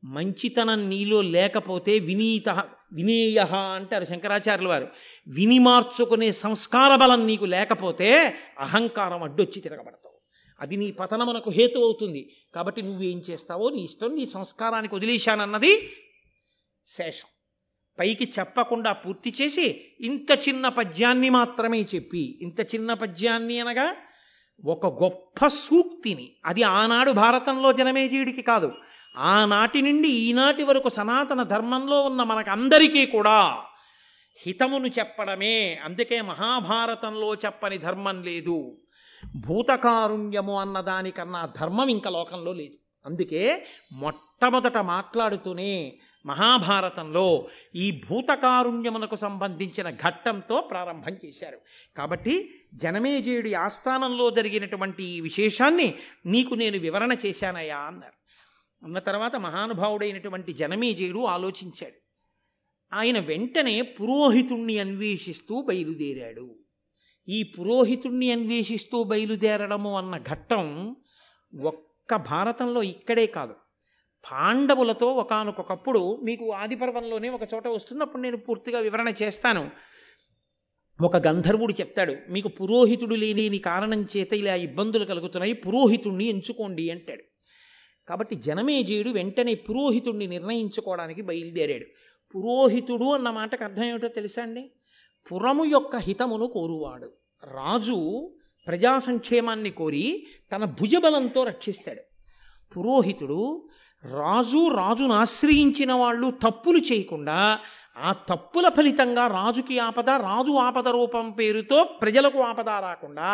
మంచితనం నీలో లేకపోతే వినీత వినేయ అంటారు శంకరాచార్యుల వారు విని మార్చుకునే సంస్కార బలం నీకు లేకపోతే అహంకారం అడ్డొచ్చి తిరగబడతావు. అది నీ పతనమునకు హేతు అవుతుంది. కాబట్టి నువ్వేం చేస్తావో నీ ఇష్టం నీ సంస్కారానికి వదిలేశానన్నది శేషం. పైకి చెప్పకుండా పూర్తి చేసి ఇంత చిన్న పద్యాన్ని మాత్రమే చెప్పి ఇంత చిన్న పద్యాన్ని అనగా ఒక గొప్ప సూక్తిని. అది ఆనాడు భారతంలో జనమేజీయుడికి కాదు. ఆనాటి నుండి ఈనాటి వరకు సనాతన ధర్మంలో ఉన్న మనకందరికీ కూడా హితమును చెప్పడమే. అందుకే మహాభారతంలో చెప్పని ధర్మం లేదు. భూతకారుణ్యము అన్నదానికన్నా ధర్మం ఇంకా లోకంలో లేదు. అందుకే మొట్టమొదట మాట్లాడుతూనే మహాభారతంలో ఈ భూతకారుణ్యమునకు సంబంధించిన ఘట్టంతో ప్రారంభం చేశారు. కాబట్టి జనమేజయుడి ఆస్థానంలో జరిగినటువంటి ఈ విశేషాన్ని నీకు నేను వివరణ చేశానయ్యా అన్నారు. అన్న తర్వాత మహానుభావుడైనటువంటి జనమేజయుడు ఆలోచించాడు. ఆయన వెంటనే పురోహితుణ్ణి అన్వేషిస్తూ బయలుదేరాడు. ఈ పురోహితుణ్ణి అన్వేషిస్తూ బయలుదేరడము అన్న ఘట్టం ఒక్క భారతంలో ఇక్కడే కాదు. పాండవులతో ఒకనకొకప్పుడు మీకు ఆదిపర్వంలోనే ఒక చోట వస్తున్నప్పుడు నేను పూర్తిగా వివరణ చేస్తాను. ఒక గంధర్వుడు చెప్తాడు మీకు పురోహితుడు లేని కారణం చేత ఇలా ఇబ్బందులు కలుగుతున్నాయి పురోహితుణ్ణి ఎంచుకోండి అంటాడు. కాబట్టి జనమేజయుడు వెంటనే పురోహితుణ్ణి నిర్ణయించుకోవడానికి బయలుదేరాడు. పురోహితుడు అన్న మాటకు అర్థం ఏమిటో తెలుసా అండి? పురము యొక్క హితమును కోరువాడు. రాజు ప్రజా సంక్షేమాన్ని కోరి తన భుజబలంతో రక్షిస్తాడు. పురోహితుడు రాజు రాజును ఆశ్రయించిన వాళ్ళు తప్పులు చేయకుండా ఆ తప్పుల ఫలితంగా రాజుకి ఆపద రాజు ఆపద రూపం పేరుతో ప్రజలకు ఆపద రాకుండా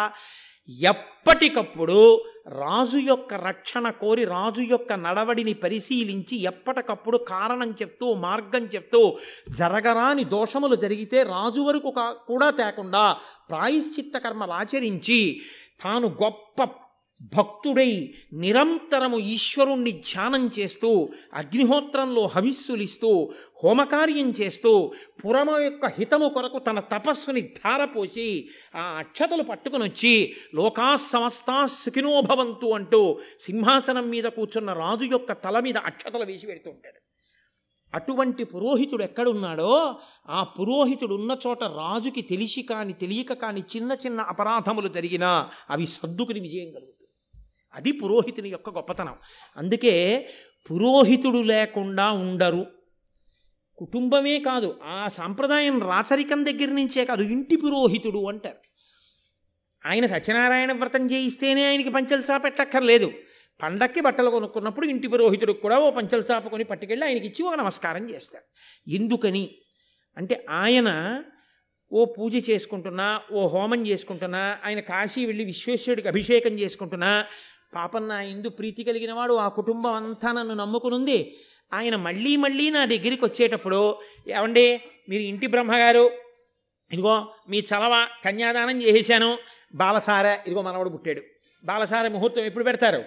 ఎప్పటికప్పుడు రాజు యొక్క రక్షణ కోరి రాజు యొక్క నడవడిని పరిశీలించి ఎప్పటికప్పుడు కారణం చెప్తూ మార్గం చెప్తూ జరగరాని దోషములు జరిగితే రాజు వరకు కూడా తేకుండా ప్రాయశ్చిత్త కర్మలు ఆచరించి తాను గొప్ప భక్తుడై నిరంతరము ఈశ్వరుణ్ణి ధ్యానం చేస్తూ అగ్నిహోత్రంలో హవిస్సులిస్తూ హోమకార్యం చేస్తూ పురమ యొక్క హితము కొరకు తన తపస్సుని ధారపోసి ఆ అక్షతలు పట్టుకుని వచ్చి లోకా సమస్తా సుఖినోభవంతు అంటూ సింహాసనం మీద కూర్చున్న రాజు యొక్క తల మీద అక్షతలు వేసి పెడుతూ ఉంటాడు. అటువంటి పురోహితుడు ఎక్కడున్నాడో ఆ పురోహితుడు ఉన్న చోట రాజుకి తెలిసి కాని తెలియక కాని చిన్న చిన్న అపరాధములు జరిగినా అవి సర్దుకుని విజయం కలుగుతాయి. అది పురోహితుని యొక్క గొప్పతనం. అందుకే పురోహితుడు లేకుండా ఉండరు. కుటుంబమే కాదు ఆ సాంప్రదాయం రాచరికం దగ్గర నుంచే కాదు ఇంటి పురోహితుడు అంటారు. ఆయన సత్యనారాయణ వ్రతం చేయిస్తేనే ఆయనకి పంచలు చాపెట్టక్కర్లేదు పండక్కి బట్టలు కొనుక్కున్నప్పుడు ఇంటి పురోహితుడికి కూడా ఓ పంచలు చాపుకొని పట్టుకెళ్ళి ఆయనకి ఇచ్చి ఒక నమస్కారం చేస్తారు. ఎందుకని? అంటే ఆయన ఓ పూజ చేసుకుంటున్నా ఓ హోమం చేసుకుంటున్నా ఆయన కాశీ వెళ్ళి విశ్వేశ్వరుడికి అభిషేకం చేసుకుంటున్నా పాపం నా ఇందు ప్రీతి కలిగినవాడు ఆ కుటుంబం అంతా నన్ను నమ్ముకునుంది. ఆయన మళ్ళీ మళ్ళీ నా దగ్గరికి వచ్చేటప్పుడు ఏమండి మీరు ఇంటి బ్రహ్మగారు ఇదిగో మీ చలవ కన్యాదానం చేసేశాను బాలసార ఇదిగో మనవడు పుట్టాడు. బాలసార ముహూర్తం ఎప్పుడు పెడతారు?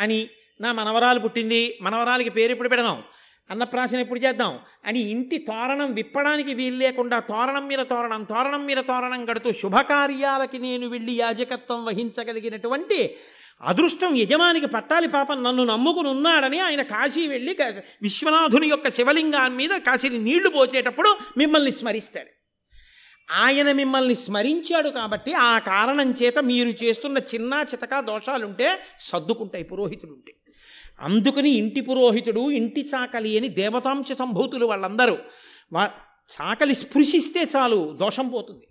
అని నా మనవరాలు పుట్టింది మనవరాలకి పేరు ఎప్పుడు పెడదాం? అన్నప్రాసన ఎప్పుడు చేద్దాం? అని ఇంటి తోరణం విప్పడానికి వీలు లేకుండా తోరణం మీద తోరణం తోరణం మీద తోరణం కడుతూ శుభకార్యాలకి నేను వెళ్ళి యాజకత్వం వహించగలిగినటువంటి అదృష్టం యజమానికి పట్టాలి పాపం నన్ను నమ్ముకుని ఉన్నాడని ఆయన కాశీ వెళ్ళి విశ్వనాథుని యొక్క శివలింగాన్ని మీద కాశీని నీళ్ళు పోసేటప్పుడు మిమ్మల్ని స్మరిస్తాడు. ఆయన మిమ్మల్ని స్మరించాడు కాబట్టి ఆ కారణం చేత మీరు చేస్తున్న చిన్న చితక దోషాలుంటే సర్దుకుంటాయి పురోహితుడుంటే అందుకని ఇంటి పురోహితుడు ఇంటి చాకలి అని దేవతాంశ సంభూతులు వాళ్ళందరూ వా చాకలి స్పృశిస్తే చాలు దోషం పోతుంది.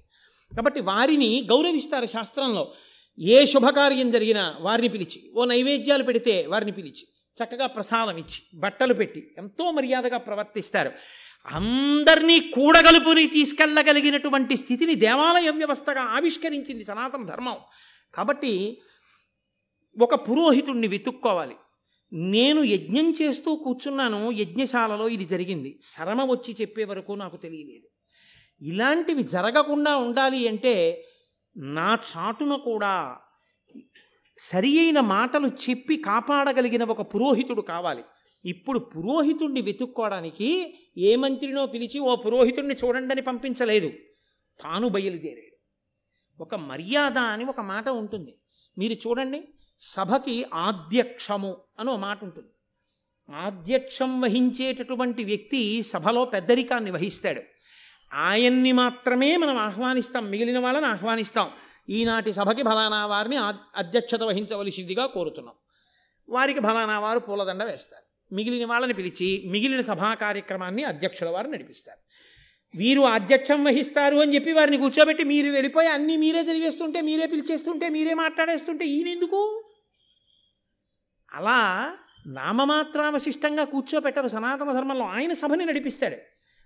కాబట్టి వారిని గౌరవిస్తారు శాస్త్రంలో. ఏ శుభకార్యం జరిగినా వారిని పిలిచి ఓ నైవేద్యాలు పెడితే వారిని పిలిచి చక్కగా ప్రసాదం ఇచ్చి బట్టలు పెట్టి ఎంతో మర్యాదగా ప్రవర్తిస్తారు. అందరినీ కూడగలుపుని తీసుకెళ్ళగలిగినటువంటి స్థితిని దేవాలయ వ్యవస్థగా ఆవిష్కరించింది సనాతన ధర్మం. కాబట్టి ఒక పురోహితుణ్ణి వెతుక్కోవాలి. నేను యజ్ఞం చేస్తూ కూర్చున్నాను యజ్ఞశాలలో ఇది జరిగింది. శరమ వచ్చి చెప్పే వరకు నాకు తెలియలేదు. ఇలాంటివి జరగకుండా ఉండాలి అంటే నా చాటున కూడా సరి అయిన మాటలు చెప్పి కాపాడగలిగిన ఒక పురోహితుడు కావాలి. ఇప్పుడు పురోహితుణ్ణి వెతుక్కోవడానికి ఏ మంత్రినో పిలిచి ఓ పురోహితుణ్ణి చూడండి అని పంపించలేదు. తాను బయలుదేరాడు. ఒక మర్యాద అని ఒక మాట ఉంటుంది. మీరు చూడండి సభకి ఆద్యక్షము అని ఒక మాట ఉంటుంది. ఆద్యక్షం వహించేటటువంటి వ్యక్తి సభలో పెద్దరికాన్ని వహిస్తాడు. ఆయన్ని మాత్రమే మనం ఆహ్వానిస్తాం. మిగిలిన వాళ్ళని ఆహ్వానిస్తాం. ఈనాటి సభకి ఫలానా వారిని అధ్యక్షత వహించవలసిందిగా కోరుతున్నాం. వారికి ఫలానా వారు పూలదండ వేస్తారు. మిగిలిన వాళ్ళని పిలిచి మిగిలిన సభా కార్యక్రమాన్ని అధ్యక్షుల వారు నడిపిస్తారు. వీరు అధ్యక్షం వహిస్తారు అని చెప్పి వారిని కూర్చోబెట్టి మీరు వెళ్ళిపోయి అన్నీ మీరే జరిగేస్తుంటే మీరే పిలిచేస్తుంటే మీరే మాట్లాడేస్తుంటే ఈయనెందుకు? అలా నామమాత్రావశిష్టంగా కూర్చోబెట్టరు సనాతన ధర్మంలో. ఆయన సభని నడిపిస్తాడు.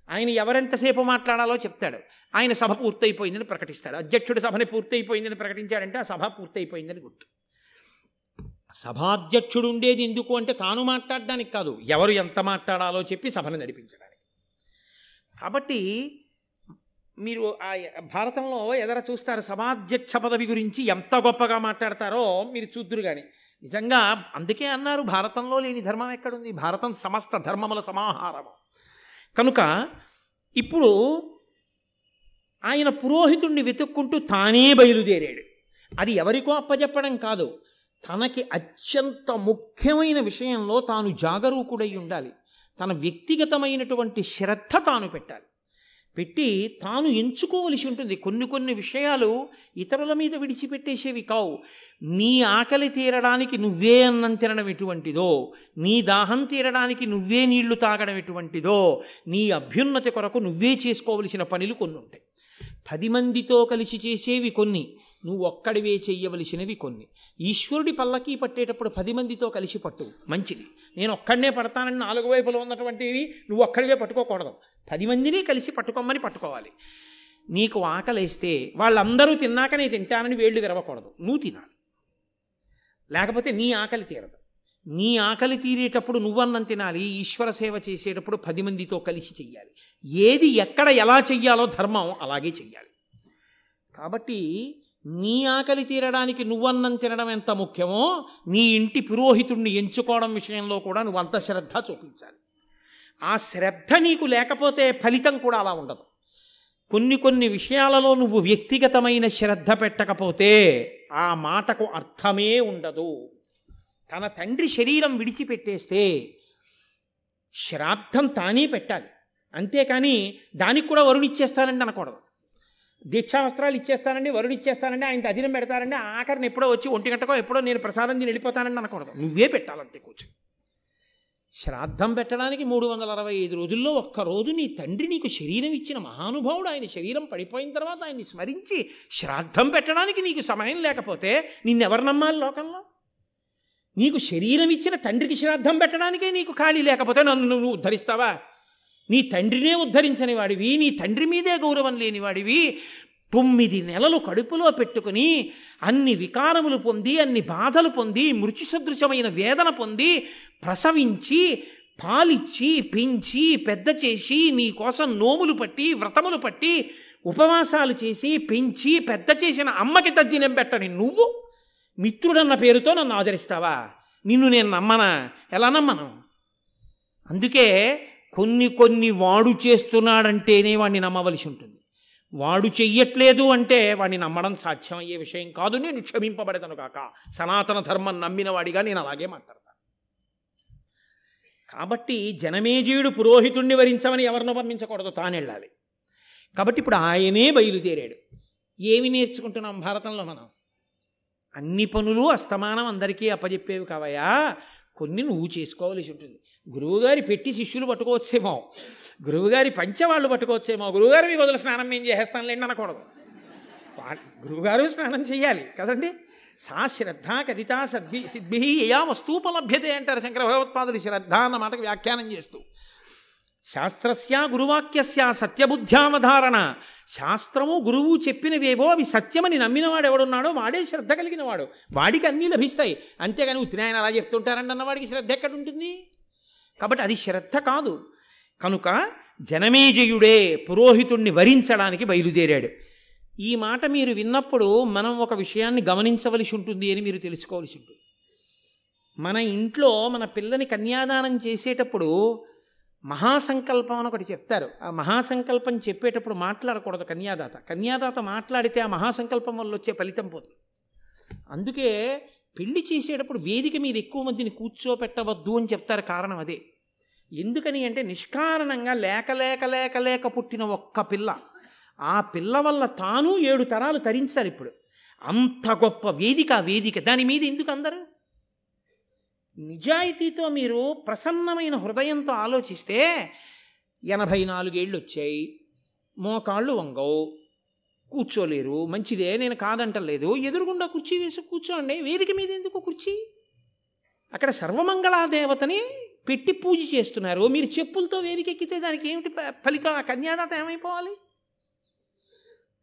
ఆయన ఎవరెంతసేపు మాట్లాడాలో చెప్తాడు. ఆయన సభ పూర్తయిపోయిందని ప్రకటిస్తాడు. అధ్యక్షుడు సభని పూర్తయిపోయిందని ప్రకటించాడంటే ఆ సభ పూర్తయిపోయిందని గుర్తు. సభాధ్యక్షుడు ఉండేది ఎందుకు అంటే తాను మాట్లాడడానికి కాదు ఎవరు ఎంత మాట్లాడాలో చెప్పి సభను నడిపించడానికి. కాబట్టి మీరు ఆ భారతంలో ఎదర చూస్తారు సభాధ్యక్ష పదవి గురించి ఎంత గొప్పగా మాట్లాడతారో మీరు చూద్దురు కానీ నిజంగా అందుకే అన్నారు భారతంలో లేని ధర్మం ఎక్కడుంది? భారతం సమస్త ధర్మముల సమాహారము. కనుక ఇప్పుడు ఆయన పురోహితుణ్ణి వెతుక్కుంటూ తానే బయలుదేరాడు. అది ఎవరికో అప్పజెప్పడం కాదు. తనకి అత్యంత ముఖ్యమైన విషయంలో తాను జాగరూకుడై ఉండాలి. తన వ్యక్తిగతమైనటువంటి శ్రద్ధ తాను పెట్టాలి. పెట్టి తాను ఎంచుకోవలసి ఉంటుంది. కొన్ని కొన్ని విషయాలు ఇతరుల మీద విడిచిపెట్టేసేవి కావు. నీ ఆకలి తీరడానికి నువ్వే అన్నం తినడం ఎటువంటిదో నీ దాహం తీరడానికి నువ్వే నీళ్ళు తాగడం ఎటువంటిదో నీ అభ్యున్నతి కొరకు నువ్వే చేసుకోవలసిన పనులు కొన్ని ఉంటాయి. పది మందితో కలిసి చేసేవి కొన్ని. నువ్వు ఒక్కడివే చెయ్యవలసినవి కొన్ని. ఈశ్వరుడి పల్లకి పట్టేటప్పుడు పది మందితో కలిసి పట్టు. మంచిది. నేను ఒక్కడనే పడతానని నాలుగు వైపులో ఉన్నటువంటివి నువ్వు ఒక్కడివే పట్టుకోకూడదు. పది మందిని కలిసి పట్టుకోమని పట్టుకోవాలి. నీకు ఆకలేస్తే వాళ్ళందరూ తిన్నాక నేను తింటానని వేళ్ళు విరవకూడదు. నువ్వు తినాలి. లేకపోతే నీ ఆకలి తీరదు. నీ ఆకలి తీరేటప్పుడు నువ్వన్నం తినాలి. ఈశ్వర సేవ చేసేటప్పుడు పది మందితో కలిసి చెయ్యాలి. ఏది ఎక్కడ ఎలా చెయ్యాలో ధర్మం అలాగే చెయ్యాలి. కాబట్టి నీ ఆకలి తీరడానికి నువ్వన్నం తినడం ఎంత ముఖ్యమో నీ ఇంటి పురోహితుణ్ణి ఎంచుకోవడం విషయంలో కూడా నువ్వు అంత శ్రద్ధ చూపించాలి. ఆ శ్రద్ధ నీకు లేకపోతే ఫలితం కూడా అలా ఉండదు. కొన్ని కొన్ని విషయాలలో నువ్వు వ్యక్తిగతమైన శ్రద్ధ పెట్టకపోతే ఆ మాటకు అర్థమే ఉండదు. తన తండ్రి శరీరం విడిచిపెట్టేస్తే శ్రాద్ధం తానే పెట్టాలి. అంతేకాని దానికి కూడా వరుణిచ్చేస్తానండి అనకూడదు దీక్షావస్త్రాలు ఇచ్చేస్తానండి వరుడు ఇచ్చేస్తానండి ఆయన అధీనం పెడతారండి ఆఖరిని ఎప్పుడో వచ్చి ఒంటి గంటకో ఎప్పుడో నేను ప్రసాదం తిని వెళ్ళిపోతానండి అనకూడదు. నువ్వే పెట్టాలంతే కూర్చో. శ్రాద్ధం పెట్టడానికి మూడు వందల అరవై ఐదు రోజుల్లో ఒక్క రోజు నీ తండ్రి నీకు శరీరం ఇచ్చిన మహానుభావుడు ఆయన శరీరం పడిపోయిన తర్వాత ఆయన్ని స్మరించి శ్రాద్ధం పెట్టడానికి నీకు సమయం లేకపోతే నిన్నెవరు నమ్మాలి లోకంలో? నీకు శరీరం ఇచ్చిన తండ్రికి శ్రాద్ధం పెట్టడానికే నీకు ఖాళీ లేకపోతే నన్ను నువ్వు ఉద్ధరిస్తావా? నీ తండ్రినే ఉద్ధరించని వాడివి నీ తండ్రి మీదే గౌరవం లేనివాడివి తొమ్మిది నెలలు కడుపులో పెట్టుకుని అన్ని వికారములు పొంది అన్ని బాధలు పొంది మృత్యు సదృశమైన వేదన పొంది ప్రసవించి పాలిచ్చి పెంచి పెద్ద చేసి నీ కోసం నోములు పట్టి వ్రతములు పట్టి ఉపవాసాలు చేసి పెంచి పెద్ద చేసిన అమ్మకి తద్దినం పెట్టని నువ్వు మిత్రుడన్న పేరుతో నన్ను ఆదరిస్తావా? నిన్ను నేను నమ్మనా? ఎలా నమ్మను? అందుకే కొన్ని కొన్ని వాడు చేస్తున్నాడంటేనే వాడిని నమ్మవలసి ఉంటుంది. వాడు చెయ్యట్లేదు అంటే వాడిని నమ్మడం సాధ్యమయ్యే విషయం కాదు. నేను క్షమింపబడతాను కాక సనాతన ధర్మం నమ్మిన వాడిగా నేను అలాగే మాట్లాడతాను. కాబట్టి జనమేజీయుడు పురోహితుణ్ణి వరించమని ఎవరినో పంపించకూడదు తానెళ్ళాలి కాబట్టి ఇప్పుడు ఆయనే బయలుదేరాడు. ఏమి నేర్చుకుంటున్నాం భారతంలో మనం? అన్ని పనులు అస్తమానం అందరికీ అప్పజెప్పేవి కావయా కొన్ని నువ్వు చేసుకోవలసి ఉంటుంది. గురువుగారి పెట్టి శిష్యులు పట్టుకోవచ్చేమో. గురువుగారి పంచవాళ్ళు పట్టుకోవచ్చేమో. గురువుగారు మీ బదులు స్నానం మేము చేసేస్తానులేండి అనకూడదు. గురువుగారు స్నానం చేయాలి కదండి? సా శ్రద్ధ కథితా సద్భి సిద్భి యయా వస్తూపలభ్యతే అంటారు శంకర భగవత్పాదులు శ్రద్ధ అన్న మాటకు వ్యాఖ్యానం చేస్తూ. శాస్త్రస్య గురువాక్యస్య సత్యబుద్ధ్యావధారణ. శాస్త్రము గురువు చెప్పినవేవో అవి సత్యమని నమ్మినవాడు ఎవడున్నాడో వాడే శ్రద్ధ కలిగినవాడు. వాడికి అన్నీ లభిస్తాయి. అంతేగాని ఉత్తినాయన అలా చెప్తుంటారండి అన్నవాడికి శ్రద్ధ ఎక్కడ ఉంటుంది కాబట్టి అది శ్రద్ధ కాదు. కనుక జనమేజయుడే పురోహితుణ్ణి వరించడానికి బయలుదేరాడు. ఈ మాట మీరు విన్నప్పుడు మనం ఒక విషయాన్ని గమనించవలసి ఉంటుంది అని మీరు తెలుసుకోవలసి ఉంటుంది. మన ఇంట్లో మన పిల్లని కన్యాదానం చేసేటప్పుడు మహాసంకల్పం అని ఒకటి చెప్తారు. ఆ మహాసంకల్పం చెప్పేటప్పుడు మాట్లాడకూడదు కన్యాదాత. కన్యాదాత మాట్లాడితే ఆ మహాసంకల్పం వల్ల వచ్చే ఫలితం పోతుంది. అందుకే పెళ్ళి చేసేటప్పుడు వేదిక మీద ఎక్కువ మందిని కూర్చోపెట్టవద్దు అని చెప్తారు కారణం అదే. ఎందుకని అంటే నిష్కారణంగా లేక లేక లేక లేక పుట్టిన ఒక్క పిల్ల. ఆ పిల్ల వల్ల తాను ఏడు తరాలు తరించాలి ఇప్పుడు. అంత గొప్ప వేదిక వేదిక. దాని మీద ఎందుకు అందరు? నిజాయితీతో మీరు ప్రసన్నమైన హృదయంతో ఆలోచిస్తే ఎనభై నాలుగేళ్ళు వచ్చాయి. మోకాళ్ళు వంగవు. కూర్చోలేరు మంచిదే నేను కాదంటలేదు. ఎదురుగుండా కుర్చీ వేసి కూర్చోండి వేదిక మీద ఎందుకు కుర్చీ? అక్కడ సర్వమంగళాదేవతని పెట్టి పూజ చేస్తున్నారు. మీరు చెప్పులతో వేదిక ఎక్కితే దానికి ఏమిటి ఫలితం? ఆ కన్యాదాత ఏమైపోవాలి?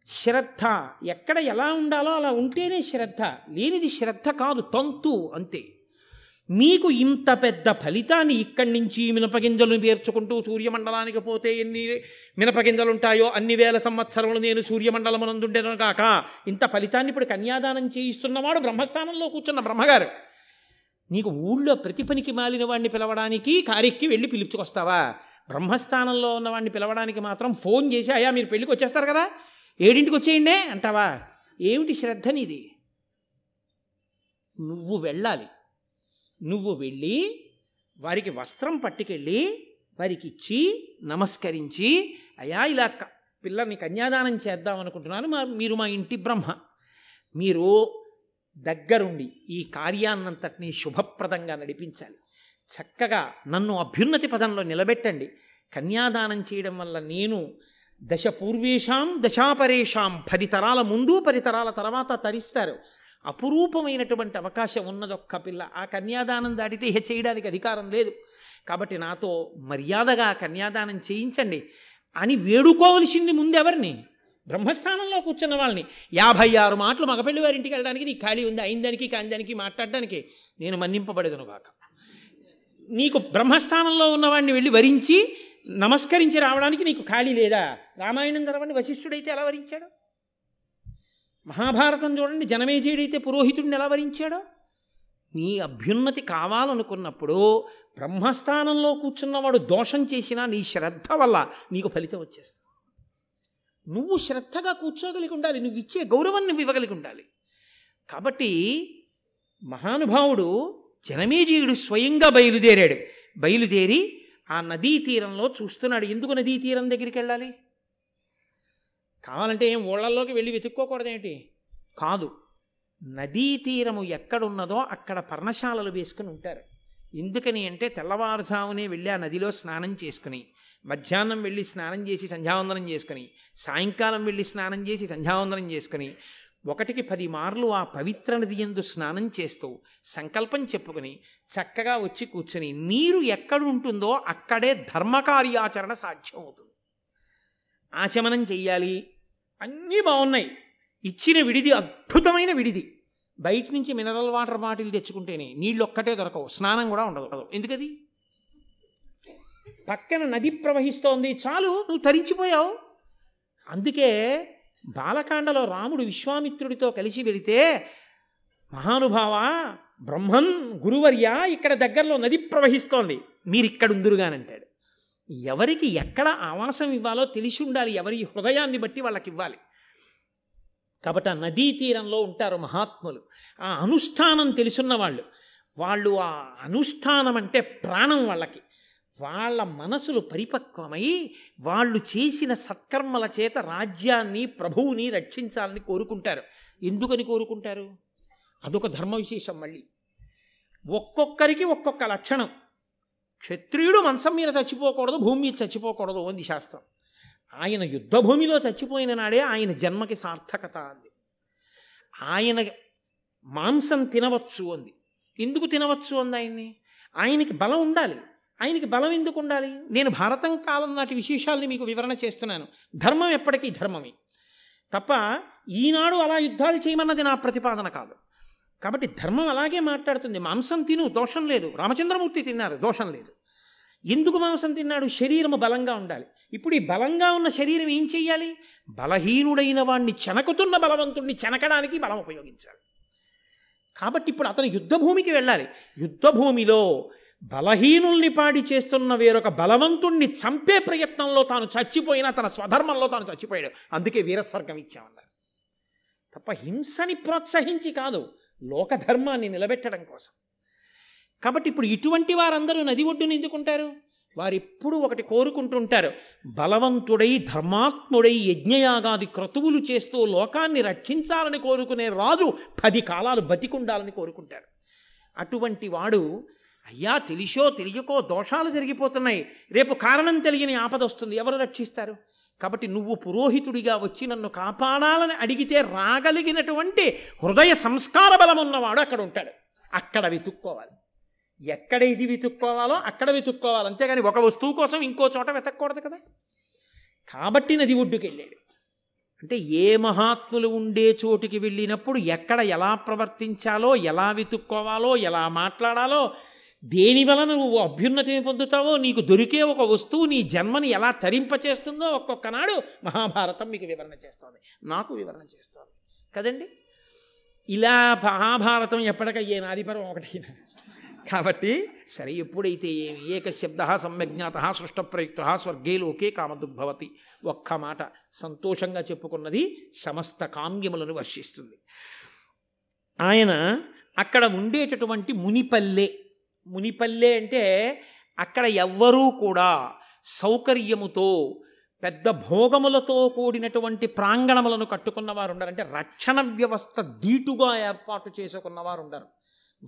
శ్రద్ధ. ఎక్కడ ఎలా ఉండాలో అలా ఉంటేనే శ్రద్ధ. లేనిది శ్రద్ధ కాదు తంతు అంతే. మీకు ఇంత పెద్ద ఫలితాన్ని ఇక్కడి నుంచి మినపగింజలు పేర్చుకుంటూ సూర్యమండలానికి పోతే ఎన్ని మినపగింజలుంటాయో అన్ని వేల సంవత్సరములు నేను సూర్యమండలమునందుండేను కాక ఇంత ఫలితాన్ని ఇప్పుడు కన్యాదానం చేయిస్తున్నవాడు బ్రహ్మస్థానంలో కూర్చున్న బ్రహ్మగారు. నీకు ఊళ్ళో ప్రతి పనికి మాలిన వాడిని పిలవడానికి కారెక్కి వెళ్ళి పిలుచుకొస్తావా? బ్రహ్మస్థానంలో ఉన్నవాడిని పిలవడానికి మాత్రం ఫోన్ చేసి అయ్యా మీరు పెళ్ళికి వచ్చేస్తారు కదా? ఏడింటికి వచ్చేయండి? అంటావా? ఏమిటి శ్రద్ధ నీది? నువ్వు వెళ్ళాలి. నువ్వు వెళ్ళి వారికి వస్త్రం పట్టుకెళ్ళి వారికి ఇచ్చి నమస్కరించి అయా ఇలా పిల్లల్ని కన్యాదానం చేద్దాం అనుకుంటున్నాను. మా మీరు మా ఇంటి బ్రహ్మ. మీరు దగ్గరుండి ఈ కార్యాన్నంతటినీ శుభప్రదంగా నడిపించాలి. చక్కగా నన్ను అభ్యున్నతి పదంలో నిలబెట్టండి. కన్యాదానం చేయడం వల్ల నేను దశ పూర్వేషాం దశాపరేషాం పది తరాల ముందు పది తరాల తర్వాత తరిస్తారు. అపురూపమైనటువంటి అవకాశం ఉన్నదొక్క పిల్ల. ఆ కన్యాదానం దాటితే ఇహ చేయడానికి అధికారం లేదు. కాబట్టి నాతో మర్యాదగా కన్యాదానం చేయించండి అని వేడుకోవలసింది ముందెవరిని బ్రహ్మస్థానంలో కూర్చున్న వాళ్ళని. యాభై ఆరు మాటలు మగపెళ్ళి వారింటికి వెళ్ళడానికి నీకు ఖాళీ ఉంది. అయిందానికి కాందానికి మాట్లాడడానికి నేను మన్నింపబడేదను కాక నీకు బ్రహ్మస్థానంలో ఉన్నవాడిని వెళ్ళి వరించి నమస్కరించి రావడానికి నీకు ఖాళీ లేదా? రామాయణం చదవండి. వశిష్ఠుడైతే ఎలా వరించాడు? మహాభారతం చూడండి జనమేజయుడైతే పురోహితుడిని ఎలా వరించాడో? నీ అభ్యున్నతి కావాలనుకున్నప్పుడు బ్రహ్మస్థానంలో కూర్చున్నవాడు దోషం చేసినా నీ శ్రద్ధ వల్ల నీకు ఫలితం వచ్చేస్తుంది. నువ్వు శ్రద్ధగా కూర్చోగలిగి ఉండాలి నువ్వు ఇచ్చే గౌరవం నువ్వు ఇవ్వగలిగి ఉండాలి. కాబట్టి మహానుభావుడు జనమేజీయుడు స్వయంగా బయలుదేరాడు. బయలుదేరి ఆ నదీ తీరంలో చూస్తున్నాడు. ఎందుకు నదీ తీరం దగ్గరికి వెళ్ళాలి? కావాలంటే ఏం ఊళ్ళల్లోకి వెళ్ళి వెతుక్కోకూడదేమిటి కాదు. నదీ తీరము ఎక్కడున్నదో అక్కడ పర్ణశాలలు వేసుకుని ఉంటారు. ఎందుకని అంటే తెల్లవారుజామునే వెళ్ళి ఆ నదిలో స్నానం చేసుకుని మధ్యాహ్నం వెళ్ళి స్నానం చేసి సంధ్యావందనం చేసుకుని సాయంకాలం వెళ్ళి స్నానం చేసి సంధ్యావందనం చేసుకుని ఒకటికి పది మార్లు ఆ పవిత్ర నది ఎందు స్నానం చేస్తూ సంకల్పం చెప్పుకుని చక్కగా వచ్చి కూర్చుని నీరు ఎక్కడ ఉంటుందో అక్కడే ధర్మకార్యాచరణ సాధ్యం అవుతుంది ఆచమనం చెయ్యాలి అన్నీ బాగున్నాయి. ఇచ్చిన విడిది అద్భుతమైన విడిది. బయట నుంచి మినరల్ వాటర్ బాటిల్ తెచ్చుకుంటేనే నీళ్ళు ఒక్కటే దొరకవు. స్నానం కూడా ఉండదు. ఎందుకది? పక్కన నది ప్రవహిస్తోంది. చాలు నువ్వు తరించిపోయావు. అందుకే బాలకాండలో రాముడు విశ్వామిత్రుడితో కలిసి వెళితే మహానుభావ బ్రహ్మన్ గురువర్య ఇక్కడ దగ్గరలో నది ప్రవహిస్తోంది. మీరు ఇక్కడ ఎవరికి ఎక్కడ ఆవాసం ఇవ్వాలో తెలిసి ఉండాలి. ఎవరి హృదయాన్ని బట్టి వాళ్ళకి ఇవ్వాలి. కాబట్టి ఆ నదీ తీరంలో ఉంటారు మహాత్ములు. ఆ అనుష్ఠానం తెలుసున్న వాళ్ళు. వాళ్ళు ఆ అనుష్ఠానం అంటే ప్రాణం వాళ్ళకి. వాళ్ళ మనసులు పరిపక్వమై వాళ్ళు చేసిన సత్కర్మల చేత రాజ్యాన్ని ప్రభువుని రక్షించాలని కోరుకుంటారు. ఎందుకని కోరుకుంటారు? అదొక ధర్మ విశేషం మళ్ళీ. ఒక్కొక్కరికి ఒక్కొక్క లక్షణం. క్షత్రియుడు మంచం మీద చచ్చిపోకూడదు భూమి మీద చచ్చిపోకూడదు అంది శాస్త్రం. ఆయన యుద్ధభూమిలో చచ్చిపోయిన నాడే ఆయన జన్మకి సార్థకత అంది. ఆయన మాంసం తినవచ్చు అంది. ఎందుకు తినవచ్చు అంది ఆయన్ని? ఆయనకి బలం ఉండాలి. ఆయనకి బలం ఎందుకు ఉండాలి? నేను భారతం కాలం నాటి విశేషాలని మీకు వివరణ చేస్తున్నాను. ధర్మం ఎప్పటికీ ధర్మమే. తప్ప ఈనాడు అలా యుద్ధాలు చేయమన్నది నా ప్రతిపాదన కాదు. కాబట్టి ధర్మం అలాగే మాట్లాడుతుంది. మాంసం తిను దోషం లేదు. రామచంద్రమూర్తి తిన్నారు దోషం లేదు. ఎందుకు మాంసం తిన్నాడు? శరీరము బలంగా ఉండాలి. ఇప్పుడు ఈ బలంగా ఉన్న శరీరం ఏం చెయ్యాలి? బలహీనుడైన వాణ్ణి చెనకుతున్న బలవంతుణ్ణి చెనకడానికి బలం ఉపయోగించాలి. కాబట్టి ఇప్పుడు అతను యుద్ధభూమికి వెళ్ళాలి. యుద్ధభూమిలో బలహీనుల్ని పాడి చేస్తున్న వేరొక బలవంతుణ్ణి చంపే ప్రయత్నంలో తాను చచ్చిపోయినా తన స్వధర్మంలో తాను చచ్చిపోయాడు. అందుకే వీరస్వర్గం ఇచ్చామన్నారు. తప్ప హింసని ప్రోత్సహించి కాదు. లోకధర్మాన్ని నిలబెట్టడం కోసం. కాబట్టి ఇప్పుడు ఇటువంటి వారందరూ నది ఒడ్డున ఎందుకుంటారు? వారెప్పుడు ఒకటి కోరుకుంటుంటారు బలవంతుడై ధర్మాత్ముడై యజ్ఞయాగాది క్రతువులు చేస్తూ లోకాన్ని రక్షించాలని కోరుకునే రాజు పది కాలాలు బతికుండాలని కోరుకుంటారు. అటువంటి వాడు అయ్యా తెలిసో తెలియకో దోషాలు జరిగిపోతున్నాయి. రేపు కారణం తెలియని ఆపద వస్తుంది ఎవరు రక్షిస్తారు? కాబట్టి నువ్వు పురోహితుడిగా వచ్చి నన్ను కాపాడాలని అడిగితే రాగలిగినటువంటి హృదయ సంస్కార బలం ఉన్నవాడు అక్కడ ఉంటాడు. అక్కడ వెతుక్కోవాలి. ఎక్కడ ఇది వెతుక్కోవాలో అక్కడ వెతుక్కోవాలి. అంతేగాని ఒక వస్తువు కోసం ఇంకో చోట వెతకూడదు కదా. కాబట్టి నది ఒడ్డుకెళ్ళాడు అంటే ఏ మహాత్ములు ఉండే చోటుకి వెళ్ళినప్పుడు ఎక్కడ ఎలా ప్రవర్తించాలో ఎలా వెతుక్కోవాలో ఎలా మాట్లాడాలో దేని వలన నువ్వు అభ్యున్నతిని పొందుతావో నీకు దొరికే ఒక వస్తువు నీ జన్మని ఎలా తరింపచేస్తుందో ఒక్కొక్కనాడు మహాభారతం మీకు వివరణ చేస్తుంది. నాకు వివరణ చేస్తుంది. కదండి? ఇలా మహాభారతం ఎప్పటికయ్యే నాదిపరం ఒకటైనా. కాబట్టి సరే ఎప్పుడైతే ఏక శబ్ద సమ్యజ్ఞాత సృష్ట ప్రయుక్త స్వర్గే లోకే కామదుగ్భవతి ఒక్క మాట సంతోషంగా చెప్పుకున్నది సమస్త కామ్యములను వర్షిస్తుంది. ఆయన అక్కడ ఉండేటటువంటి మునిపల్లె మునిపల్లె అంటే అక్కడ ఎవ్వరూ కూడా సౌకర్యముతో పెద్ద భోగములతో కూడినటువంటి ప్రాంగణములను కట్టుకున్నవారు ఉండరు అంటే రక్షణ వ్యవస్థ ధీటుగా ఏర్పాటు చేసుకున్నవారు ఉండరు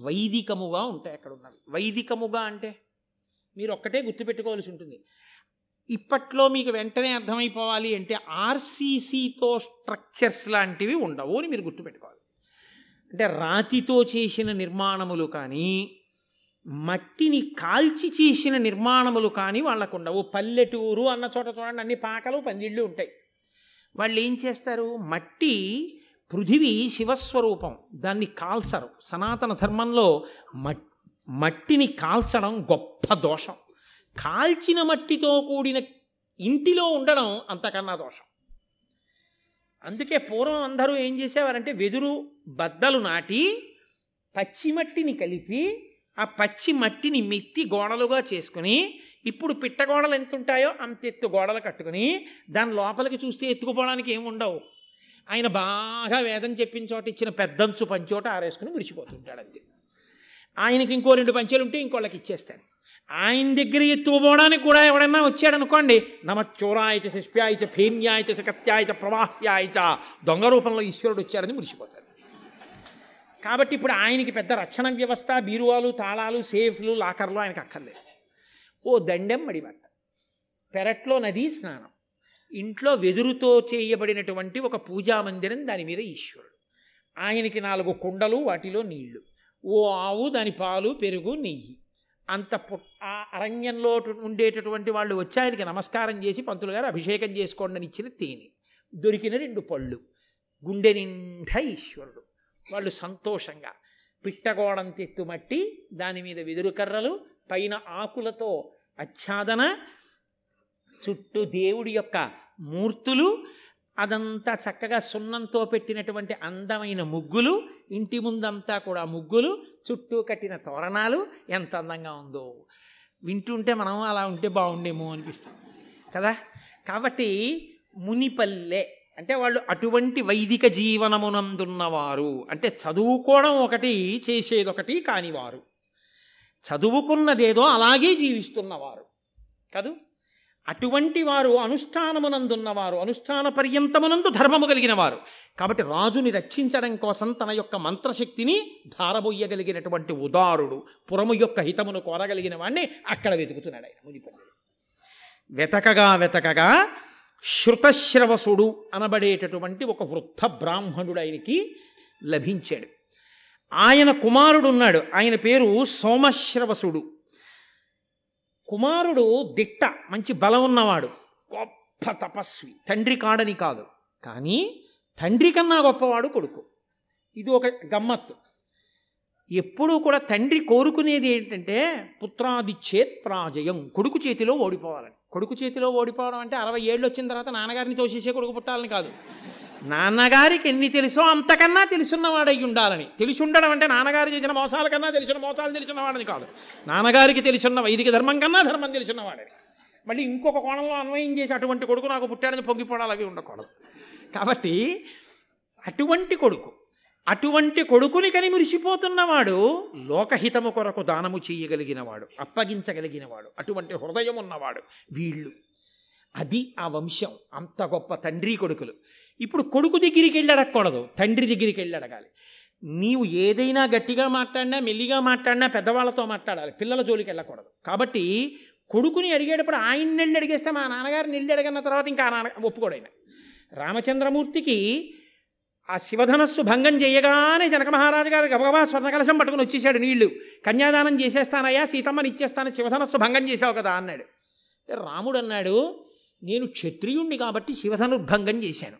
వైదికముగా ఉంటాయి అక్కడ ఉన్నవి వైదికముగా అంటే మీరు ఒక్కటే గుర్తుపెట్టుకోవాల్సి ఉంటుంది. ఇప్పట్లో మీకు వెంటనే అర్థమైపోవాలి అంటే ఆర్సీసీతో స్ట్రక్చర్స్ లాంటివి ఉండవు అని మీరు గుర్తుపెట్టుకోవాలి. అంటే రాతితో చేసిన నిర్మాణములు కానీ మట్టిని కాల్చి చేసిన నిర్మాణములు కానీ వాళ్ళకు ఉండవు పల్లెటూరు అన్న చోట చూడండి అన్ని పాకలు పందిళ్ళు ఉంటాయి. వాళ్ళు ఏం చేస్తారు? మట్టి పృథివీ శివస్వరూపం. దాన్ని కాల్చరు. సనాతన ధర్మంలో మట్టిని కాల్చడం గొప్ప దోషం. కాల్చిన మట్టితో కూడిన ఇంటిలో ఉండడం అంతకన్నా దోషం. అందుకే పూర్వం అందరూ ఏం చేసేవారంటే వెదురు బద్దలు నాటి పచ్చిమట్టిని కలిపి ఆ పచ్చి మట్టిని మెత్తి గోడలుగా చేసుకుని ఇప్పుడు పిట్టగోడలు ఎంత ఉంటాయో అంత ఎత్తు గోడలు కట్టుకుని దాని లోపలికి చూస్తే ఎత్తుకుపోవడానికి ఏమి ఉండవు. ఆయన బాగా వేదం చెప్పిన చోట ఇచ్చిన పెద్దంచు పంచోట ఆరేసుకుని మురిసిపోతుంటాడు అంతే. ఆయనకి ఇంకో రెండు పంచెలు ఉంటే ఇంకోళ్ళకి ఇచ్చేస్తాడు. ఆయన దగ్గర ఎత్తుకుపోవడానికి కూడా ఎవడన్నా వచ్చాడనుకోండి నమచ్చోరాయచ శిష్ప్యాయచ ఫేన్యాయచ శకత్యాయచ ప్రవాహ్యాయచ దొంగ రూపంలో ఈశ్వరుడు వచ్చాడని మురిసిపోతాడు. కాబట్టి ఇప్పుడు ఆయనకి పెద్ద రక్షణ వ్యవస్థ బీరువాలు తాళాలు సేఫ్లు లాకర్లు ఆయనకు అక్కర్లేదు. ఓ దండెం మడిబట్ట. పెరట్లో నదీ స్నానం. ఇంట్లో వెదురుతో చేయబడినటువంటి ఒక పూజా మందిరం దాని మీద ఈశ్వరుడు. ఆయనకి నాలుగు కుండలు వాటిలో నీళ్ళు. ఓ ఆవు దాని పాలు పెరుగు నెయ్యి. అంత పు ఆ అరణ్యంలో ఉండేటటువంటి వాళ్ళు వచ్చి ఆయనకి నమస్కారం చేసి పంతులు గారు అభిషేకం చేసుకోండి అని ఇచ్చిన తేనె. దొరికిన రెండు పళ్ళు. గుండె నిండా ఈశ్వరుడు. వాళ్ళు సంతోషంగా. పిట్టగోడం తెత్తుమట్టి దాని మీద వెదురు కర్రలు పైన ఆకులతో ఆచ్ఛాదన చుట్టూ దేవుడి యొక్క మూర్తులు అదంతా చక్కగా సున్నంతో పెట్టినటువంటి అందమైన ముగ్గులు ఇంటి ముందంతా కూడా ముగ్గులు చుట్టూ కట్టిన తోరణాలు ఎంత అందంగా ఉందో. వింటుంటే మనం అలా ఉంటే బాగుండేమో అనిపిస్తాం కదా? కాబట్టి మునిపల్లె అంటే వాళ్ళు అటువంటి వైదిక జీవనమునందున్నవారు. అంటే చదువుకోవడం ఒకటి చేసేదొకటి కానివారు. చదువుకున్నదేదో అలాగే జీవిస్తున్నవారు. కదూ? అటువంటి వారు అనుష్ఠానమునందున్నవారు అనుష్ఠాన పర్యంతమునందు ధర్మము కలిగిన వారు కాబట్టి రాజుని రక్షించడం కోసం తన యొక్క మంత్రశక్తిని ధారబోయ్యగలిగినటువంటి ఉదారుడు పురము యొక్క హితమును కోరగలిగిన వాణ్ణి అక్కడ వెతుకుతున్నాడు ఆయన మునిపల్లి వెతకగా వెతకగా శృతశ్రవసుడు అనబడేటటువంటి ఒక వృద్ధ బ్రాహ్మణుడు ఆయనకి లభించాడు. ఆయన కుమారుడు ఉన్నాడు ఆయన పేరు సోమశ్రవసుడు. కుమారుడు దిట్ట మంచి బలం ఉన్నవాడు. గొప్ప తపస్వి. తండ్రి కాడని కాదు. కానీ తండ్రి కన్నా గొప్పవాడు కొడుకు. ఇది ఒక గమ్మత్తు. ఎప్పుడూ కూడా తండ్రి కోరుకునేది ఏంటంటే పుత్రాదిచ్చేత్ ప్రాజయం. కొడుకు చేతిలో ఓడిపోవాలని. కొడుకు చేతిలో ఓడిపోవడం అంటే అరవై ఏళ్ళు వచ్చిన తర్వాత నాన్నగారిని తోసేసే కొడుకు పుట్టాలని కాదు. నాన్నగారికి ఎన్ని తెలుసో అంతకన్నా తెలుసున్నవాడై ఉండాలని. తెలిసి ఉండడం అంటే నాన్నగారు చేసిన మోసాల కన్నా తెలిసిన మోసాలు తెలిసినవాడని కాదు. నాన్నగారికి తెలిసిన వైదిక ధర్మం కన్నా ధర్మం తెలిసినవాడని. మళ్ళీ ఇంకొక కోణంలో అన్వయం చేసి అటువంటి కొడుకు నాకు పుట్టాడని పొంగిపోవడాలు అవి ఉండకూడదు. కాబట్టి అటువంటి కొడుకు అటువంటి కొడుకుని కని మురిసిపోతున్నవాడు లోకహితము కొరకు దానము చేయగలిగినవాడు అప్పగించగలిగినవాడు అటువంటి హృదయం ఉన్నవాడు వీళ్ళు. అది ఆ వంశం. అంత గొప్ప తండ్రి కొడుకులు. ఇప్పుడు కొడుకు దగ్గరికి వెళ్ళి అడగకూడదు. తండ్రి దగ్గరికి వెళ్ళి అడగాలి. నీవు ఏదైనా గట్టిగా మాట్లాడినా మెల్లిగా మాట్లాడినా పెద్దవాళ్ళతో మాట్లాడాలి. పిల్లల జోలికి వెళ్ళకూడదు. కాబట్టి కొడుకుని అడిగేటప్పుడు ఆయన్ని వెళ్ళి అడిగేస్తే మా నాన్నగారిని వెళ్ళి అడిగిన తర్వాత ఇంకా నాన్న ఒప్పుకోడైన రామచంద్రమూర్తికి ఆ శివధనస్సు భంగం చేయగానే జనక మహారాజు గారు గబగబా స్వర్ణకలశం పట్టుకుని వచ్చేసాడు నీళ్ళు. కన్యాదానం చేసేస్తానయ్యా సీతమ్మని ఇచ్చేస్తాను శివధనస్సు భంగం చేశావు కదా అన్నాడు. రాముడు అన్నాడు నేను క్షత్రియుణ్ణి కాబట్టి శివధనుర్భంగం చేశాను.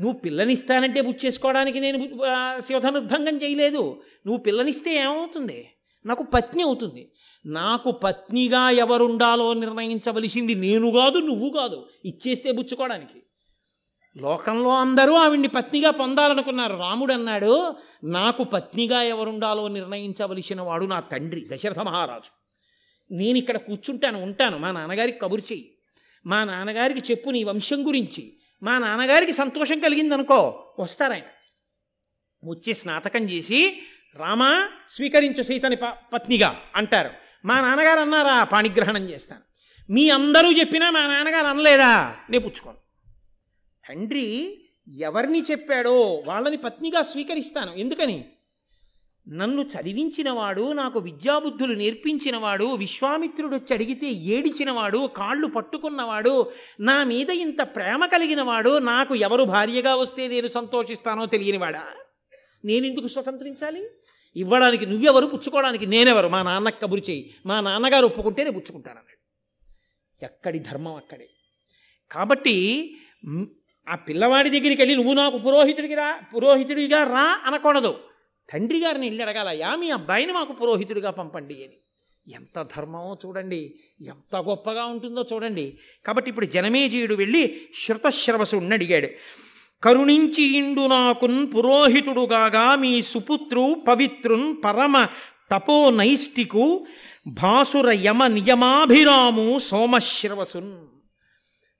నువ్వు పిల్లనిస్తానంటే బుచ్చేసుకోవడానికి నేను శివధనుర్భంగం చేయలేదు. నువ్వు పిల్లనిస్తే ఏమవుతుంది? నాకు పత్ని అవుతుంది. నాకు పత్నిగా ఎవరుండాలో నిర్ణయించవలసింది నేను కాదు నువ్వు కాదు. ఇచ్చేస్తే బుచ్చుకోవడానికి. లోకంలో అందరూ ఆవిడ్ని పత్నిగా పొందాలనుకున్నారు. రాముడు అన్నాడు నాకు పత్నిగా ఎవరుండాలో నిర్ణయించవలసిన వాడు నా తండ్రి దశరథ మహారాజు. నేను ఇక్కడ కూర్చుంటాను ఉంటాను. మా నాన్నగారికి కబురు చెయ్యి. మా నాన్నగారికి చెప్పు నీ వంశం గురించి. మా నాన్నగారికి సంతోషం కలిగిందనుకో వస్తారాయన. వచ్చి స్నాతకం చేసి రామా స్వీకరించు సీతని ప పత్నిగా అంటారు. మా నాన్నగారు అన్నారా పాణిగ్రహణం చేస్తాను. మీ అందరూ చెప్పినా మా నాన్నగారు అనలేదా? నేను పుచ్చుకోను. తండ్రి ఎవరిని చెప్పాడో వాళ్ళని పత్నిగా స్వీకరిస్తాను. ఎందుకని? నన్ను చదివించినవాడు నాకు విద్యాబుద్ధులు నేర్పించినవాడు విశ్వామిత్రుడు వచ్చి అడిగితే ఏడిచినవాడు కాళ్ళు పట్టుకున్నవాడు నా మీద ఇంత ప్రేమ కలిగినవాడు నాకు ఎవరు భార్యగా వస్తే నేను సంతోషిస్తానో తెలియనివాడా? నేనెందుకు స్వతంత్రించాలి? ఇవ్వడానికి నువ్వెవరు పుచ్చుకోవడానికి నేనెవరు? మా నాన్నకు కబురు చేయి మా నాన్నగారు ఒప్పుకుంటేనే నేను పుచ్చుకుంటానన్నాడు. ఎక్కడి ధర్మం అక్కడే. కాబట్టి ఆ పిల్లవాడి దగ్గరికి వెళ్ళి నువ్వు నాకు పురోహితుడికి రా పురోహితుడిగా రా అనకూడదు. తండ్రి గారిని వెళ్ళి అడగాలయ్యా మీ అబ్బాయిని మాకు పురోహితుడిగా పంపండి అని. ఎంత ధర్మమో చూడండి ఎంత గొప్పగా ఉంటుందో చూడండి. కాబట్టి ఇప్పుడు జనమేజయుడు వెళ్ళి శృతశ్రవసుడిని అడిగాడు కరుణించి ఇండు నాకున్ పురోహితుడుగాగా మీ సుపుత్రు పవిత్రున్ పరమ తపో నైష్టికు భాసుర యమ నియమాభిరాము సోమశ్రవసున్.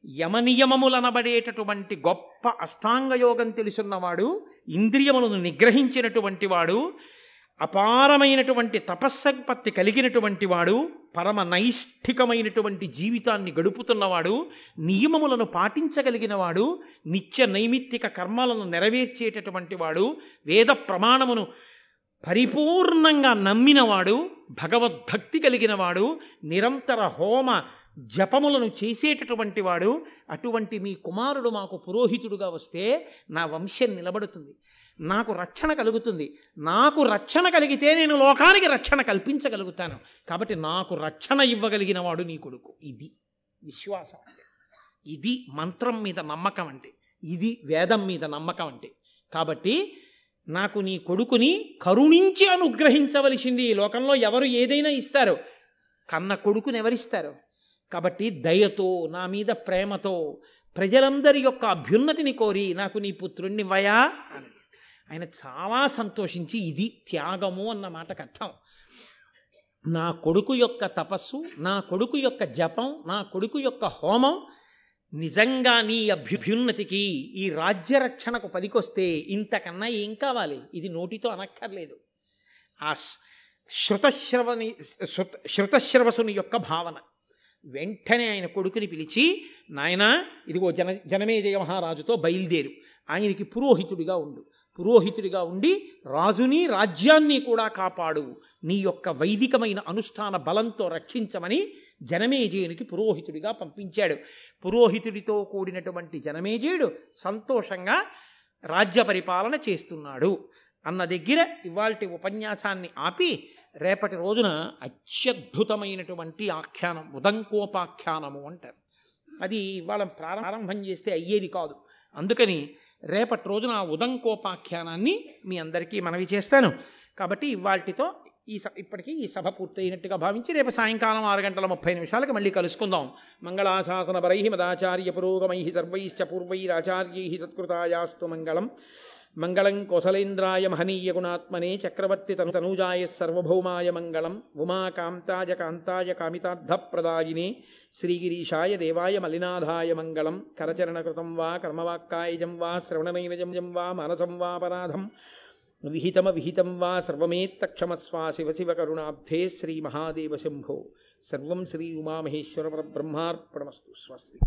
యమనియమములనబడేటటువంటి గొప్ప అష్టాంగయోగం తెలుసున్నవాడు ఇంద్రియములను నిగ్రహించినటువంటి వాడు అపారమైనటువంటి తపస్సంపత్తి కలిగినటువంటి వాడు పరమ నైష్ఠికమైనటువంటి జీవితాన్ని గడుపుతున్నవాడు నియమములను పాటించగలిగిన వాడు నిత్య నైమిత్తిక కర్మలను నెరవేర్చేటటువంటి వాడు వేద ప్రమాణమును పరిపూర్ణంగా నమ్మినవాడు భగవద్భక్తి కలిగినవాడు నిరంతర హోమ జపములను చేసేటటువంటి వాడు అటువంటి మీ కుమారుడు మాకు పురోహితుడుగా వస్తే నా వంశం నిలబడుతుంది. నాకు రక్షణ కలుగుతుంది. నాకు రక్షణ కలిగితే నేను లోకానికి రక్షణ కల్పించగలుగుతాను. కాబట్టి నాకు రక్షణ ఇవ్వగలిగిన వాడు నీ కొడుకు. ఇది విశ్వాసం అంటే ఇది మంత్రం మీద నమ్మకం అంటే ఇది వేదం మీద నమ్మకం అంటే కాబట్టి నాకు నీ కొడుకుని కరుణించి అనుగ్రహించవలసింది ఈ లోకంలో ఎవరు ఏదైనా ఇస్తారు. కన్న కొడుకుని ఎవరిస్తారు? కాబట్టి దయతో నా మీద ప్రేమతో ప్రజలందరి యొక్క అభ్యున్నతిని కోరి నాకు నీ పుత్రుణ్ణి వయా అని. ఆయన చాలా సంతోషించి ఇది త్యాగము అన్న మాటకు అర్థం. నా కొడుకు యొక్క తపస్సు నా కొడుకు యొక్క జపం నా కొడుకు యొక్క హోమం నిజంగా నీ అభ్యున్నతికి ఈ రాజ్యరక్షణకు పనికొస్తే ఇంతకన్నా ఏం కావాలి? ఇది నోటితో అనక్కర్లేదు. ఆ శృతశ్రవని శృత శృతశ్రవసుని యొక్క భావన. వెంటనే ఆయన కొడుకుని పిలిచి నాయన ఇదిగో జన జనమేజయ మహారాజుతో బయలుదేరు. ఆయనకి పురోహితుడిగా ఉండు. పురోహితుడిగా ఉండి రాజుని రాజ్యాన్ని కూడా కాపాడు. నీ యొక్క వైదికమైన అనుష్ఠాన బలంతో రక్షించమని జనమేజయునికి పురోహితుడిగా పంపించాడు. పురోహితుడితో కూడినటువంటి జనమేజయుడు సంతోషంగా రాజ్య పరిపాలన చేస్తున్నాడు. అన్న దగ్గర ఇవాల్టి ఉపన్యాసాన్ని ఆపి రేపటి రోజున అత్యద్భుతమైనటువంటి ఆఖ్యానం ఉదంకోపాఖ్యానము అంటారు. అది ఇవాళ ప్రారంభం చేస్తే అయ్యేది కాదు. అందుకని రేపటి రోజున ఆ ఉదంకోపాఖ్యానాన్ని మీ అందరికీ మనవి చేస్తాను. కాబట్టి ఇవాల్టితో ఈ స ఇప్పటికీ ఈ సభ పూర్తయినట్టుగా భావించి రేపు సాయంకాలం ఆరు గంటల ముప్పై నిమిషాలకు మళ్ళీ కలుసుకుందాం. మంగళాశాసన బరై మదాచార్య పురోగమై సర్వైశ్చ పూర్వైరాచార్యై సత్కృతాయాస్తు మంగళం. మంగళం కోసలేంద్రాయ మహనీయ గుణాత్మనే చక్రవర్తి తను తనూజాయ సర్వభౌమాయ మంగళం ఉమాకాంతాయ కాంతాయ కామితార్థప్రదాయినే శ్రీగిరీషాయ దేవాయ మలినాథాయ మంగళం కరచరణకృతం వా కర్మవాక్కాయజం వా శ్రవణనైనజం వా మానసం వా అపరాధం విహితమ విహితం వా సర్వమేత్తక్షమస్వా శివ శివ కరుణాబ్ధే శ్రీ మహాదేవ శంభో సర్వం శ్రీ ఉమామహేశ్వర పరబ్రహ్మార్పణమస్తు స్వస్తి